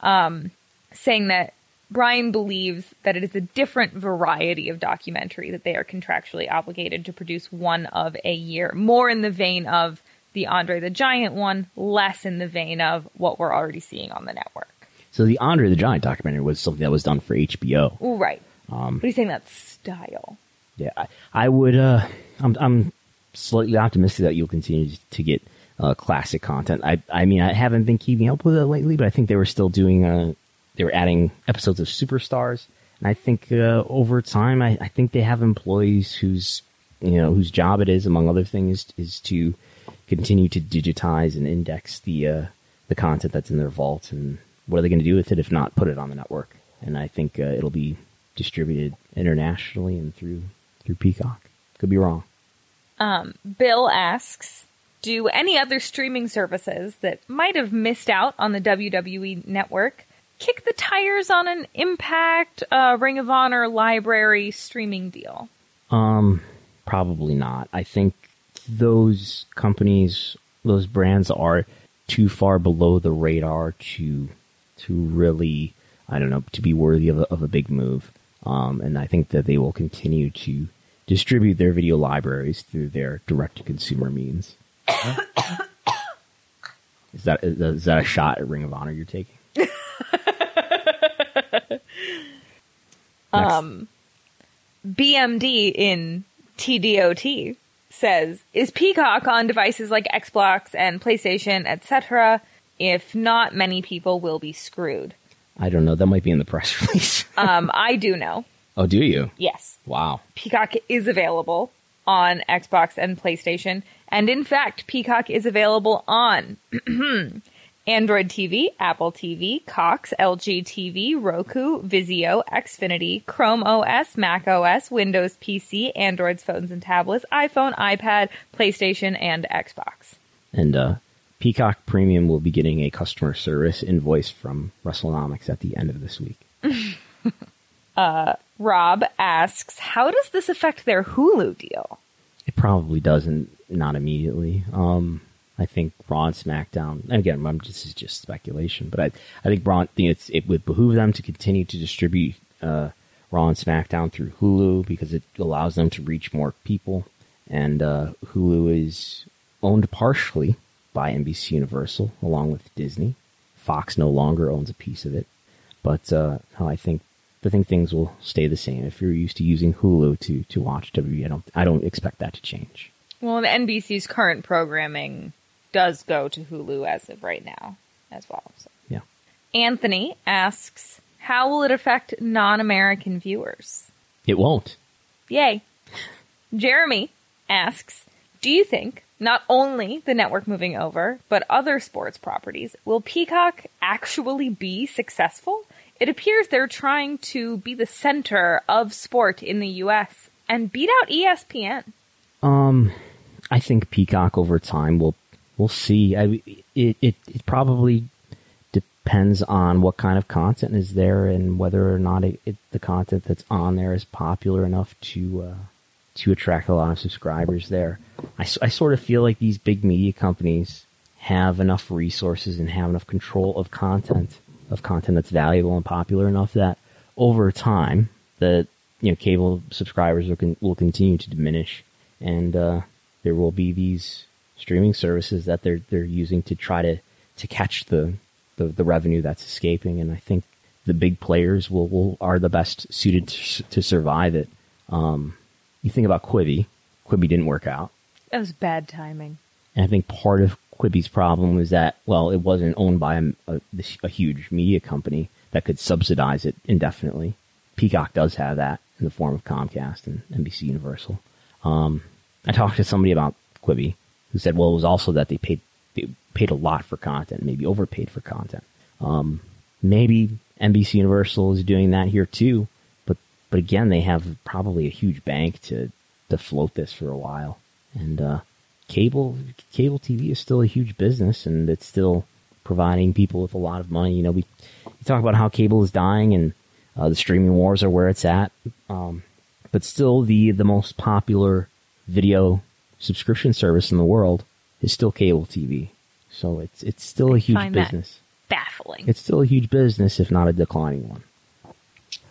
um, saying that Brian believes that it is a different variety of documentary that they are contractually obligated to produce one of a year, more in the vein of the Andre the Giant one, less in the vein of what we're already seeing on the network. So the Andre the Giant documentary was something that was done for HBO. Ooh, right. Um, but he's saying that style. Yeah, I, I would. Uh, I'm, I'm slightly optimistic that you'll continue to get uh, classic content. I, I mean, I haven't been keeping up with it lately, but I think they were still doing. Uh, they were adding episodes of Superstars, and I think uh, over time, I, I think they have employees whose you know whose job it is, among other things, is to continue to digitize and index the uh, the content that's in their vault, and what are they going to do with it if not put it on the network? And I think uh, it'll be distributed internationally and through through Peacock. Could be wrong. Um, Bill asks, do any other streaming services that might have missed out on the WWE network kick the tires on an Impact, uh, Ring of Honor, library streaming deal? Um, probably not. I think those companies, those brands are too far below the radar to to really, I don't know, to be worthy of a, of a big move. Um, and I think that they will continue to distribute their video libraries through their direct to consumer means. is that is that a shot at Ring of Honor you're taking? Um, BMD in TDOT says, "Is Peacock on devices like Xbox and PlayStation, etc.? If not, many people will be screwed." I don't know. That might be in the press release. Um, I do know. oh, do you? Yes, Wow. Peacock is available on Xbox and PlayStation. And in fact, Peacock is available on Android TV, Apple TV, Cox, LG TV, Roku, Vizio, Xfinity, Chrome OS, Mac OS, Windows PC, Android's phones and tablets, iPhone, iPad, PlayStation, and Xbox. And uh, Peacock Premium will be getting a customer service invoice from WrestleNomics at the end of this week. Rob asks, how does this affect their Hulu deal? It probably doesn't, not immediately. Um, I think Raw and SmackDown, and again, I'm, this is just speculation, but I, I think Raw, you know, it would behoove them to continue to distribute uh, Raw and SmackDown through Hulu because it allows them to reach more people. And uh, Hulu is owned partially by NBC Universal along with Disney. Fox no longer owns a piece of it, but uh, I think I think things will stay the same. If you're used to using Hulu to to watch WWE, I don't I don't expect that to change. Well, NBC's current programming does go to Hulu as of right now as well. So. Yeah. Anthony asks, how will it affect non-American viewers? It won't. Yay. Jeremy asks, do you think not only the network moving over, but other sports properties, will Peacock actually be successful? It appears they're trying to be the center of sport in the US and beat out ESPN. Um, I think Peacock over time will we'll see. I it it, it probably depends on what kind of content is there and whether or not it, it, the content that's on there is popular enough to uh, to attract a lot of subscribers there. I sort of feel like these big media companies have enough resources and have enough control of content of content that's valuable and popular enough that over time the you know cable subscribers will, con- will continue to diminish and uh, there will be these streaming services that they're they're using to try to to catch the the, the revenue that's escaping and I think the big players will, will are the best suited to, to survive it. Um, you think about Quibi. Quibi didn't work out. That was bad timing. And I think part of Quibi's problem was that, well, it wasn't owned by a, a, a huge media company that could subsidize it indefinitely. Peacock does have that in the form of Comcast and NBC Universal. Um, I talked to somebody about Quibi who said, well, it was also that they paid they paid a lot for content, maybe overpaid for content. Um, maybe NBC Universal is doing that here too, but but again, they have probably a huge bank to to float this for a while, and uh, cable cable TV is still a huge business, and it's still providing people with a lot of money. You know, we, we talk about how cable is dying, and uh, the streaming wars are where it's at, um, but still the the most popular video subscription service in the world is still cable TV. So it's it's still a huge business. Baffling. It's still a huge business, if not a declining one.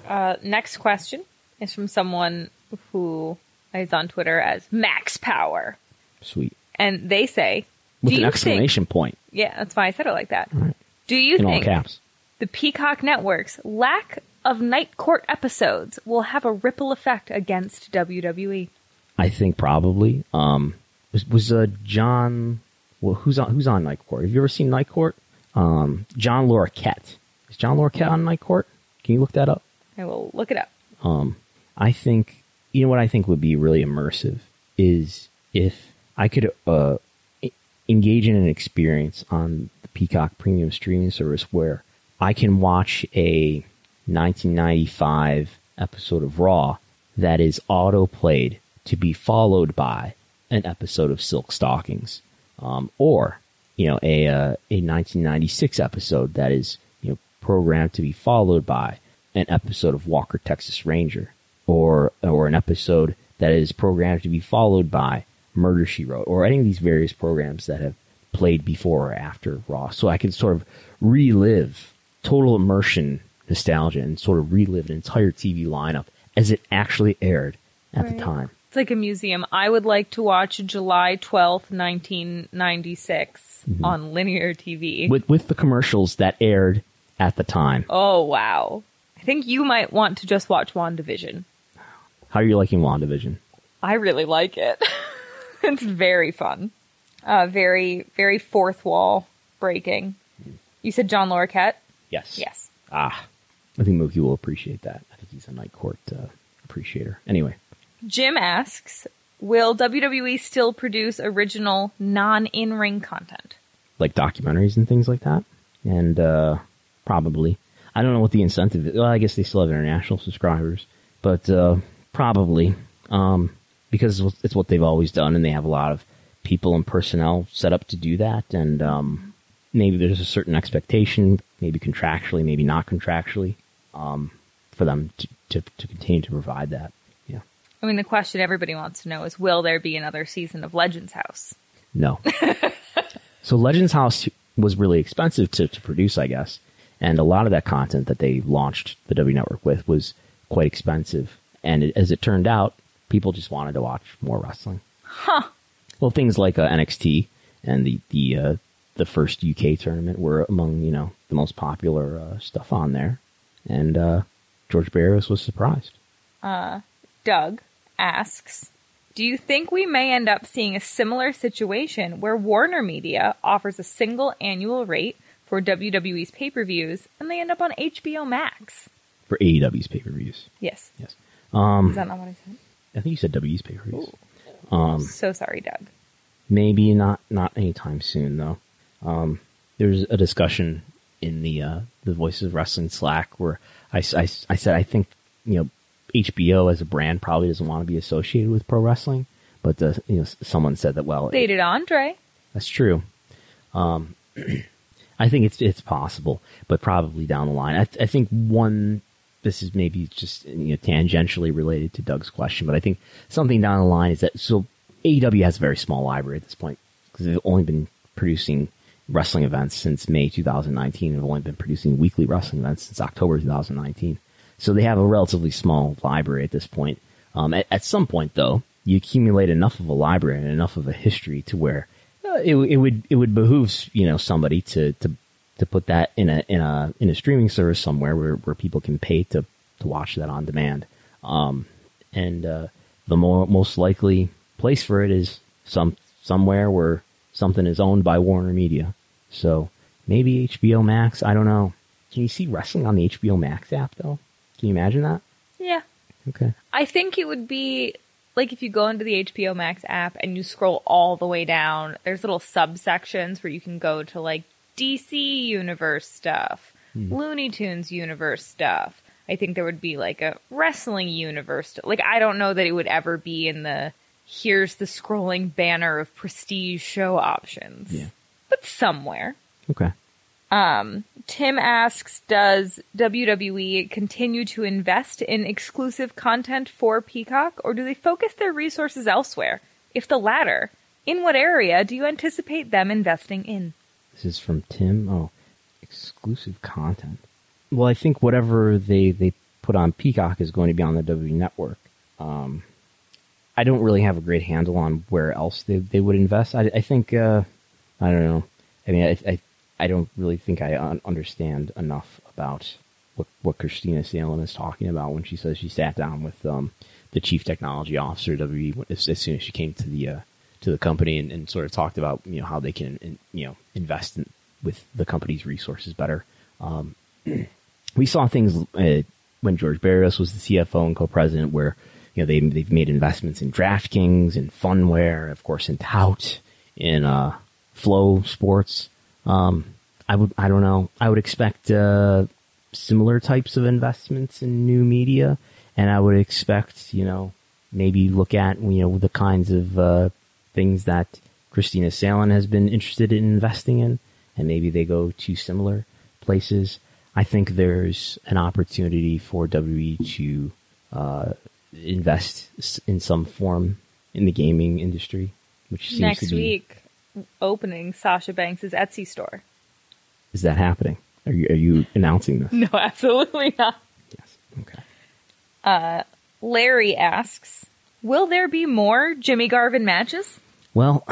Uh, next question is from someone who is on Twitter as Max Power. Sweet. And they say, With an exclamation point yeah, that's why I said it like that. Do you in all think caps. the Peacock Network's lack of Night Court episodes will have a ripple effect against? WWE? I think probably. Um, was was uh, John? Well, who's on who's on Night Court? Have you ever seen Night Court? Um, John Larroquette. Is John Larroquette on Night Court? Can you look that up? I will look it up. Um, I think you know what I think would be really immersive is if I could uh, engage in an experience on the Peacock Premium streaming service where I can watch a 1995 episode of Raw that is auto played to be followed by an episode of Silk Stockings, um, or you know a uh, a 1996 episode that is you know programmed to be followed by an episode of Walker Texas Ranger, or or an episode that is programmed to be followed by Murder She Wrote, or any of these various programs that have played before or after Raw, so I can sort of relive total immersion nostalgia and sort of relive an entire TV lineup as it actually aired at the time. It's like a museum. I would like to watch July 12th, 1996 on linear TV. with with the commercials that aired at the time. oh, wow. I think you might want to just watch WandaVision. How are you liking WandaVision? I really like it. it's very fun. Uh, very, very fourth wall breaking. You said John Larroquette? Yes. Yes. Ah, I think Mookie will appreciate that. I think he's a Night Court uh, appreciator. Anyway, Jim asks, will WWE still produce original non in ring content? like documentaries and things like that, and uh, probably I don't know what the incentive is. Well, I guess they still have international subscribers, but uh, probably um, because it's what- they've always done, and they have a lot of people and personnel set up to do that, and um, maybe there's a certain expectation, maybe contractually, maybe not contractually, um, for them to, to to continue to provide that. I mean, the question everybody wants to know is will there be another season of Legends House? No. so Legends House was really expensive to, to produce, I guess. And a lot of that content that they launched the W Network with was quite expensive. And it, as it turned out, people just wanted to watch more wrestling. Huh. Well, things like uh, NXT and the the uh, the first UK tournament were among you know the most popular uh, stuff on there. And uh, George Barrios was surprised. Doug asks, do you think we may end up seeing a similar situation where Warner Media offers a single annual rate for WWE's pay per views and they end up on HBO Max? for AEW's pay per views. Yes. Yes, Is that not what I said? I think you said WWE's pay per views. so sorry, Doug. Maybe not not anytime soon though. Um, there's a discussion in the uh, the Voices of Wrestling Slack where I I said I think you know HBO as a brand probably doesn't want to be associated with pro wrestling, but uh, you know someone said that well They did Andre. that's true. Um, I think it's it's possible, but probably down the line. I, th- I think one. This is maybe just you know, tangentially related to Doug's question, but I think something down the line is that so AEW has a very small library at this point because they've only been producing wrestling events since May 2019 and have only been producing weekly wrestling events since October 2019. So they have a relatively small library at this point. Um, at, at some point, though, you accumulate enough of a library and enough of a history to where uh, it, it would it would behoove you know somebody to to to put that in a in a in a streaming service somewhere where, where people can pay to to watch that on demand. Um, and uh, the more most likely place for it is some somewhere where something is owned by Warner Media. So maybe HBO Max. I don't know. Can you see wrestling on the HBO Max app though? Can you imagine that? Yeah. Okay. I think it would be like if you go into the HBO Max app and you scroll all the way down, there's little subsections where you can go to like DC Universe stuff, hmm. Looney Tunes Universe stuff. I think there would be like a wrestling universe. Like I don't know that it would ever be in the here's the scrolling banner of prestige show options. Yeah. But somewhere. Okay. Tim asks, does WWE continue to invest in exclusive content for Peacock, or do they focus their resources elsewhere? If the latter, in what area do you anticipate them investing in? This is from Tim. Oh, exclusive content. Well, I think whatever they, they put on Peacock is going to be on the WWE Network. Um, I don't really have a great handle on where else they, they would invest. I, I think, uh, I don't know. I mean, I, I, I don't really think I un- understand enough about what, what Kristina Salen is talking about when she says she sat down with um, the chief technology officer as, as soon as she came to the uh, to the company and, and sort of talked about you know how they can in, you know invest in, with the company's resources better. Um, we saw things uh, when George Barrios was the CFO and co-president, where you know they they've made investments in DraftKings and Phunware, of course, in Tout, in uh, FloSports. Um, I would I don't know. I would expect uh, similar types of investments in new media, and I would expect you know maybe look at you know the kinds of uh, things that Kristina Salen has been interested in investing in, and maybe they go to similar places. I think there's an opportunity for WWE to uh, invest in some form in the gaming industry, which seems Next to be week, opening Sasha Banks' Etsy store. is that happening? Are you are you announcing this? No, absolutely not. Yes. Okay. Larry asks, will there be more Jimmy Garvin matches? Well,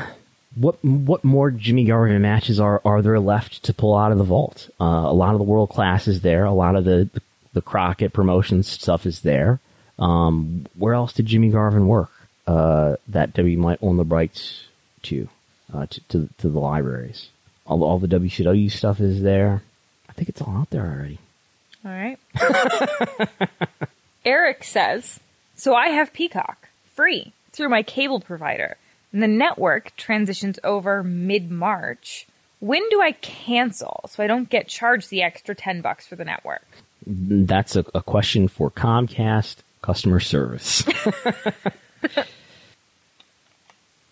what what more Jimmy Garvin matches are are there left to pull out of the vault? Uh, a lot of the world class is there. A lot of the, the the Crockett promotions stuff is there. Um, where else did Jimmy Garvin work uh, that W might own the rights to, uh, to, to to the libraries? All all the WCW stuff is there. I think it's all out there already. All right. Eric says, so I have Peacock free through my cable provider. And the network transitions over mid March. When do I cancel so I don't get charged the extra 10 bucks for the network? That's a, a question for Comcast customer service.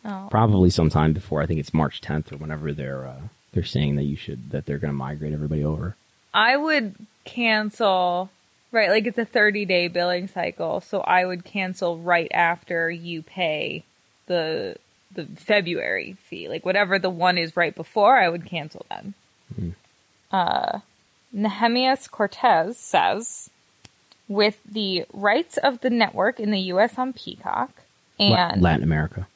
Oh. Probably sometime before I think it's March 10th or whenever they're uh, they're saying that you should that they're going to migrate everybody over. I would cancel, right? Like it's a 30 day billing cycle. So I would cancel right after you pay the the February fee. Like whatever the one is right before, I would cancel then. Uh, Nehemias Cortez says, with the rights of the network in the U.S. on Peacock and Latin America.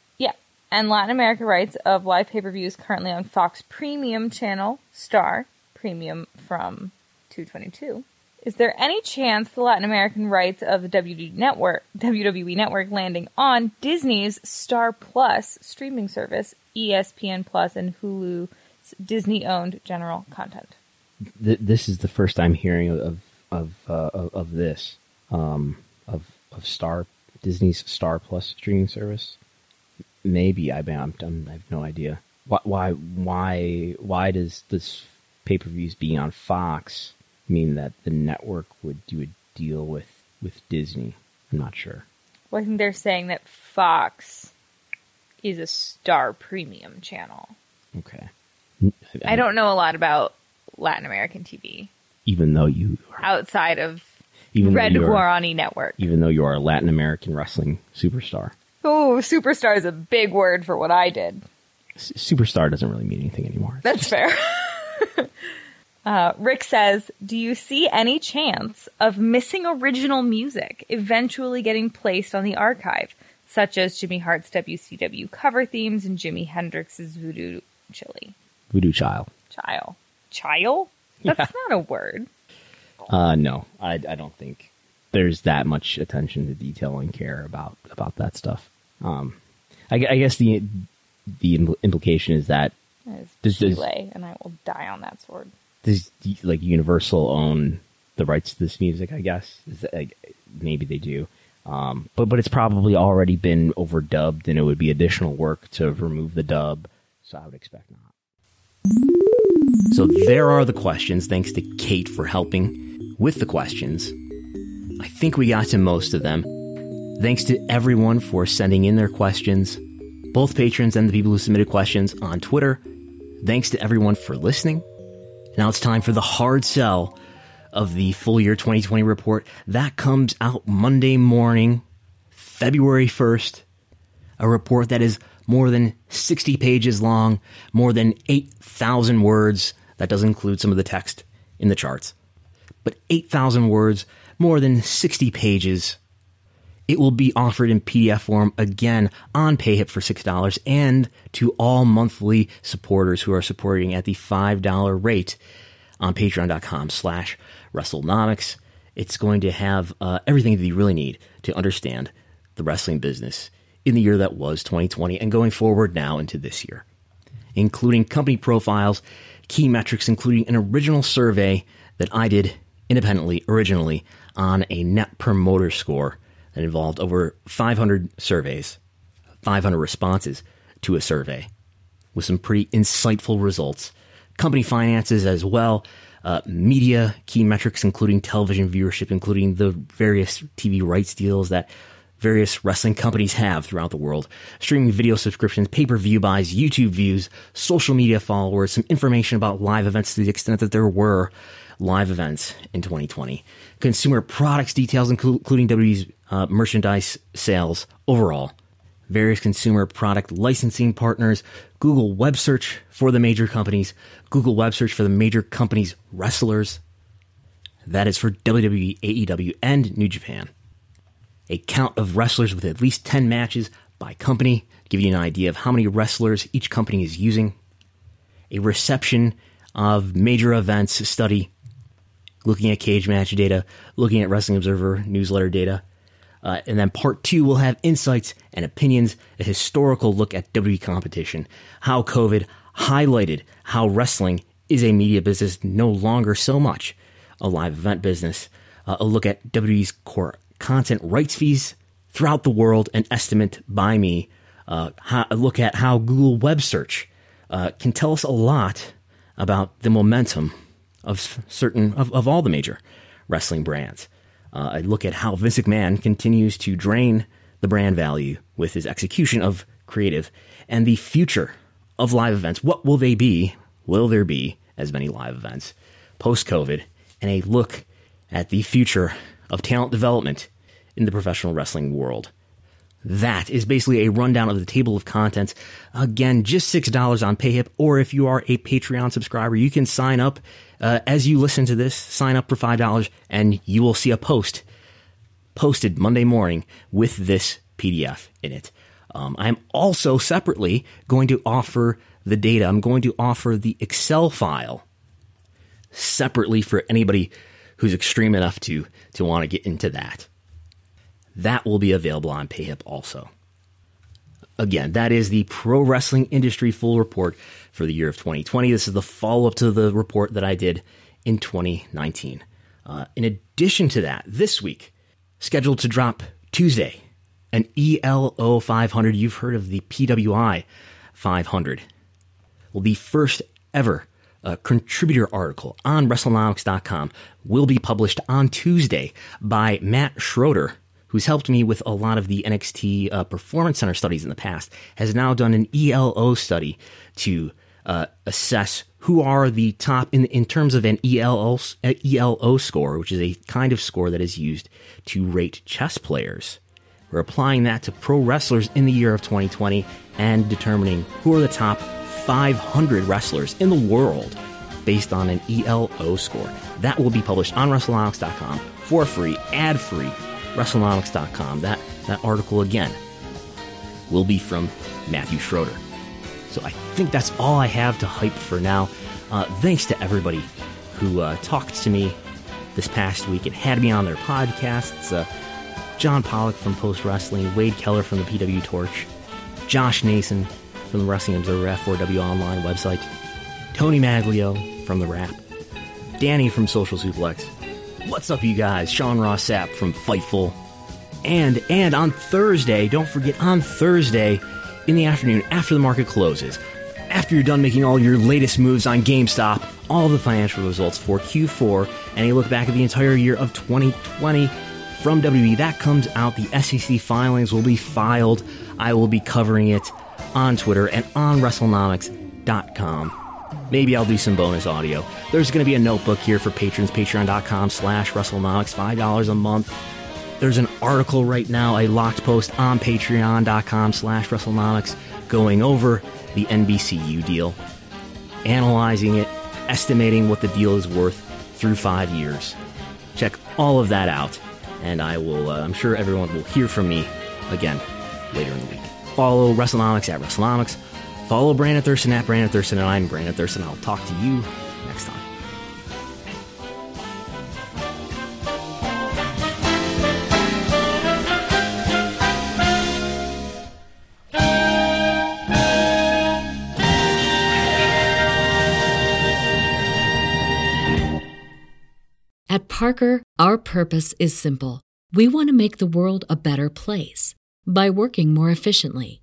And Latin America rights of live pay per views currently on Fox Premium channel Star Premium from 222. Is there any chance the Latin American rights of the WWE Network, WWE Network landing on Disney's Star Plus streaming service, ESPN Plus, and Hulu's Disney-owned general content? Th- this is the first I'm hearing of of uh, of, of this um, of of Star Disney's Star Plus streaming service. Maybe I I'm, I have no idea. Why why why why does this pay per views being on Fox mean that the network would do a deal with with Disney? I'm not sure. Well, I think they're saying that Fox is a Star Premium channel. Okay. I don't know a lot about Latin American TV Even though you are, outside of even Red though you are, Guarani Network. even though you are a Latin American wrestling superstar, Oh, superstar is a big word for what I did. S- superstar doesn't really mean anything anymore. That's fair. uh, Rick says, Do you see any chance of missing original music eventually getting placed on the archive, such as Jimmy Hart's WCW cover themes and Jimi Hendrix's Voodoo Chili? Voodoo Child. Child. Child? That's not a word. Uh, no, I, I don't think there's that much attention to detail and care about about that stuff. Um, I, I guess the the implication is that That is Does- does- and I will die on that sword. does like Universal own the rights to this music? I guess is that, like, maybe they do, um, but but it's probably already been overdubbed, and it would be additional work to remove the dub. So I would expect not. So there are the questions. Thanks to Kate for helping with the questions. I think we got to most of them. Thanks to everyone for sending in their questions, both patrons and the people who submitted questions on Twitter. Thanks to everyone for listening. Now it's time for the hard sell of the full year 2020 report. That comes out Monday morning, February 1st. A report that is more than 60 pages long, more than 8,000 words. That does include some of the text in the charts. But 8,000 words, more than 60 pages. It will be offered in PDF form again on PayHip for $6 and to all monthly supporters who are supporting at the $5 rate on patreon.com slash WrestleNomics. It's going to have uh, everything that you really need to understand the wrestling business in the year that was 2020 and going forward now into this year, including company profiles, key metrics, including an original survey that I did independently originally on a net promoter score that involved over 500 surveys, 500 responses to a survey with some pretty insightful results. Company finances as well, uh, media key metrics, including television viewership, including the various TV rights deals that various wrestling companies have throughout the world, streaming video subscriptions, pay per view buys, YouTube views, social media followers, some information about live events to the extent that there were live events in 2020, consumer products details, including WWE's uh, merchandise sales overall, various consumer product licensing partners, Google web search for the major companies, Google web search for the major companies' wrestlers. That is for WWE, AEW, and New Japan. A count of wrestlers with at least 10 matches by company, give you an idea of how many wrestlers each company is using. A reception of major events study, looking at Cagematch data, looking at Wrestling Observer newsletter data. Uh, and then part two will have insights and opinions, a historical look at WWE competition, how COVID highlighted how wrestling is a media business, no longer so much a live event business, uh, a look at WWE's core content rights fees throughout the world, an estimate by me, uh, how, a look at how Google Web Search uh, can tell us a lot about the momentum of certain of, of all the major wrestling brands. Uh, I look at how Vince McMahon continues to drain the brand value with his execution of creative and the future of live events. What will they be? Will there be as many live events post COVID? And a look at the future of talent development in the professional wrestling world. That is basically a rundown of the table of contents. Again, just $6 on PayHip, or if you are a Patreon subscriber, you can sign up uh, as you listen to this, sign up for $5, and you will see a post posted Monday morning with this PDF in it. Um, I'm also separately going to offer the data. I'm going to offer the Excel file separately for anybody who's extreme enough to to want to get into that. That will be available on PayHip also. Again, that is the Pro Wrestling Industry Full Report for the year of 2020. This is the follow up to the report that I did in 2019. Uh, in addition to that, this week, scheduled to drop Tuesday, an ELO 500. You've heard of the PWI 500. Well, the first ever uh, contributor article on WrestleNomics.com will be published on Tuesday by Matt Schroeder who's helped me with a lot of the NXT uh, Performance Center studies in the past, has now done an ELO study to uh, assess who are the top in in terms of an ELO ELO score, which is a kind of score that is used to rate chess players. We're applying that to pro wrestlers in the year of 2020 and determining who are the top 500 wrestlers in the world based on an ELO score. That will be published on WrestleNomics.com for free, ad free, WrestleNomics.com. That, that article again will be from Matthew Schroeder. So I think that's all I have to hype for now. Uh, thanks to everybody who uh, talked to me this past week and had me on their podcasts. Uh, John Pollock from Post Wrestling, Wade Keller from the PW Torch, Josh Nason from the Wrestling Observer F4W Online website, Tony Maglio from The Wrap, Danny from Social Suplex, What's up, you guys? Sean Ross Sapp from Fightful. And, and on Thursday, don't forget, on Thursday in the afternoon, after the market closes, after you're done making all your latest moves on GameStop, all the financial results for Q4, and a look back at the entire year of 2020 from WWE. That comes out. The SEC filings will be filed. I will be covering it on Twitter and on WrestleNomics.com. Maybe I'll do some bonus audio. There's going to be a notebook here for patrons, patreon.com slash WrestleNomics, $5 a month. There's an article right now, a locked post on patreon.com slash WrestleNomics going over the NBCU deal, analyzing it, estimating what the deal is worth through five years. Check all of that out, and I will, uh, I'm sure everyone will hear from me again later in the week. Follow WrestleNomics at WrestleNomics Follow Brandon Thurston at Brandon Thurston, and I'm Brandon Thurston. I'll talk to you next time. At Parker, our purpose is simple. We want to make the world a better place by working more efficiently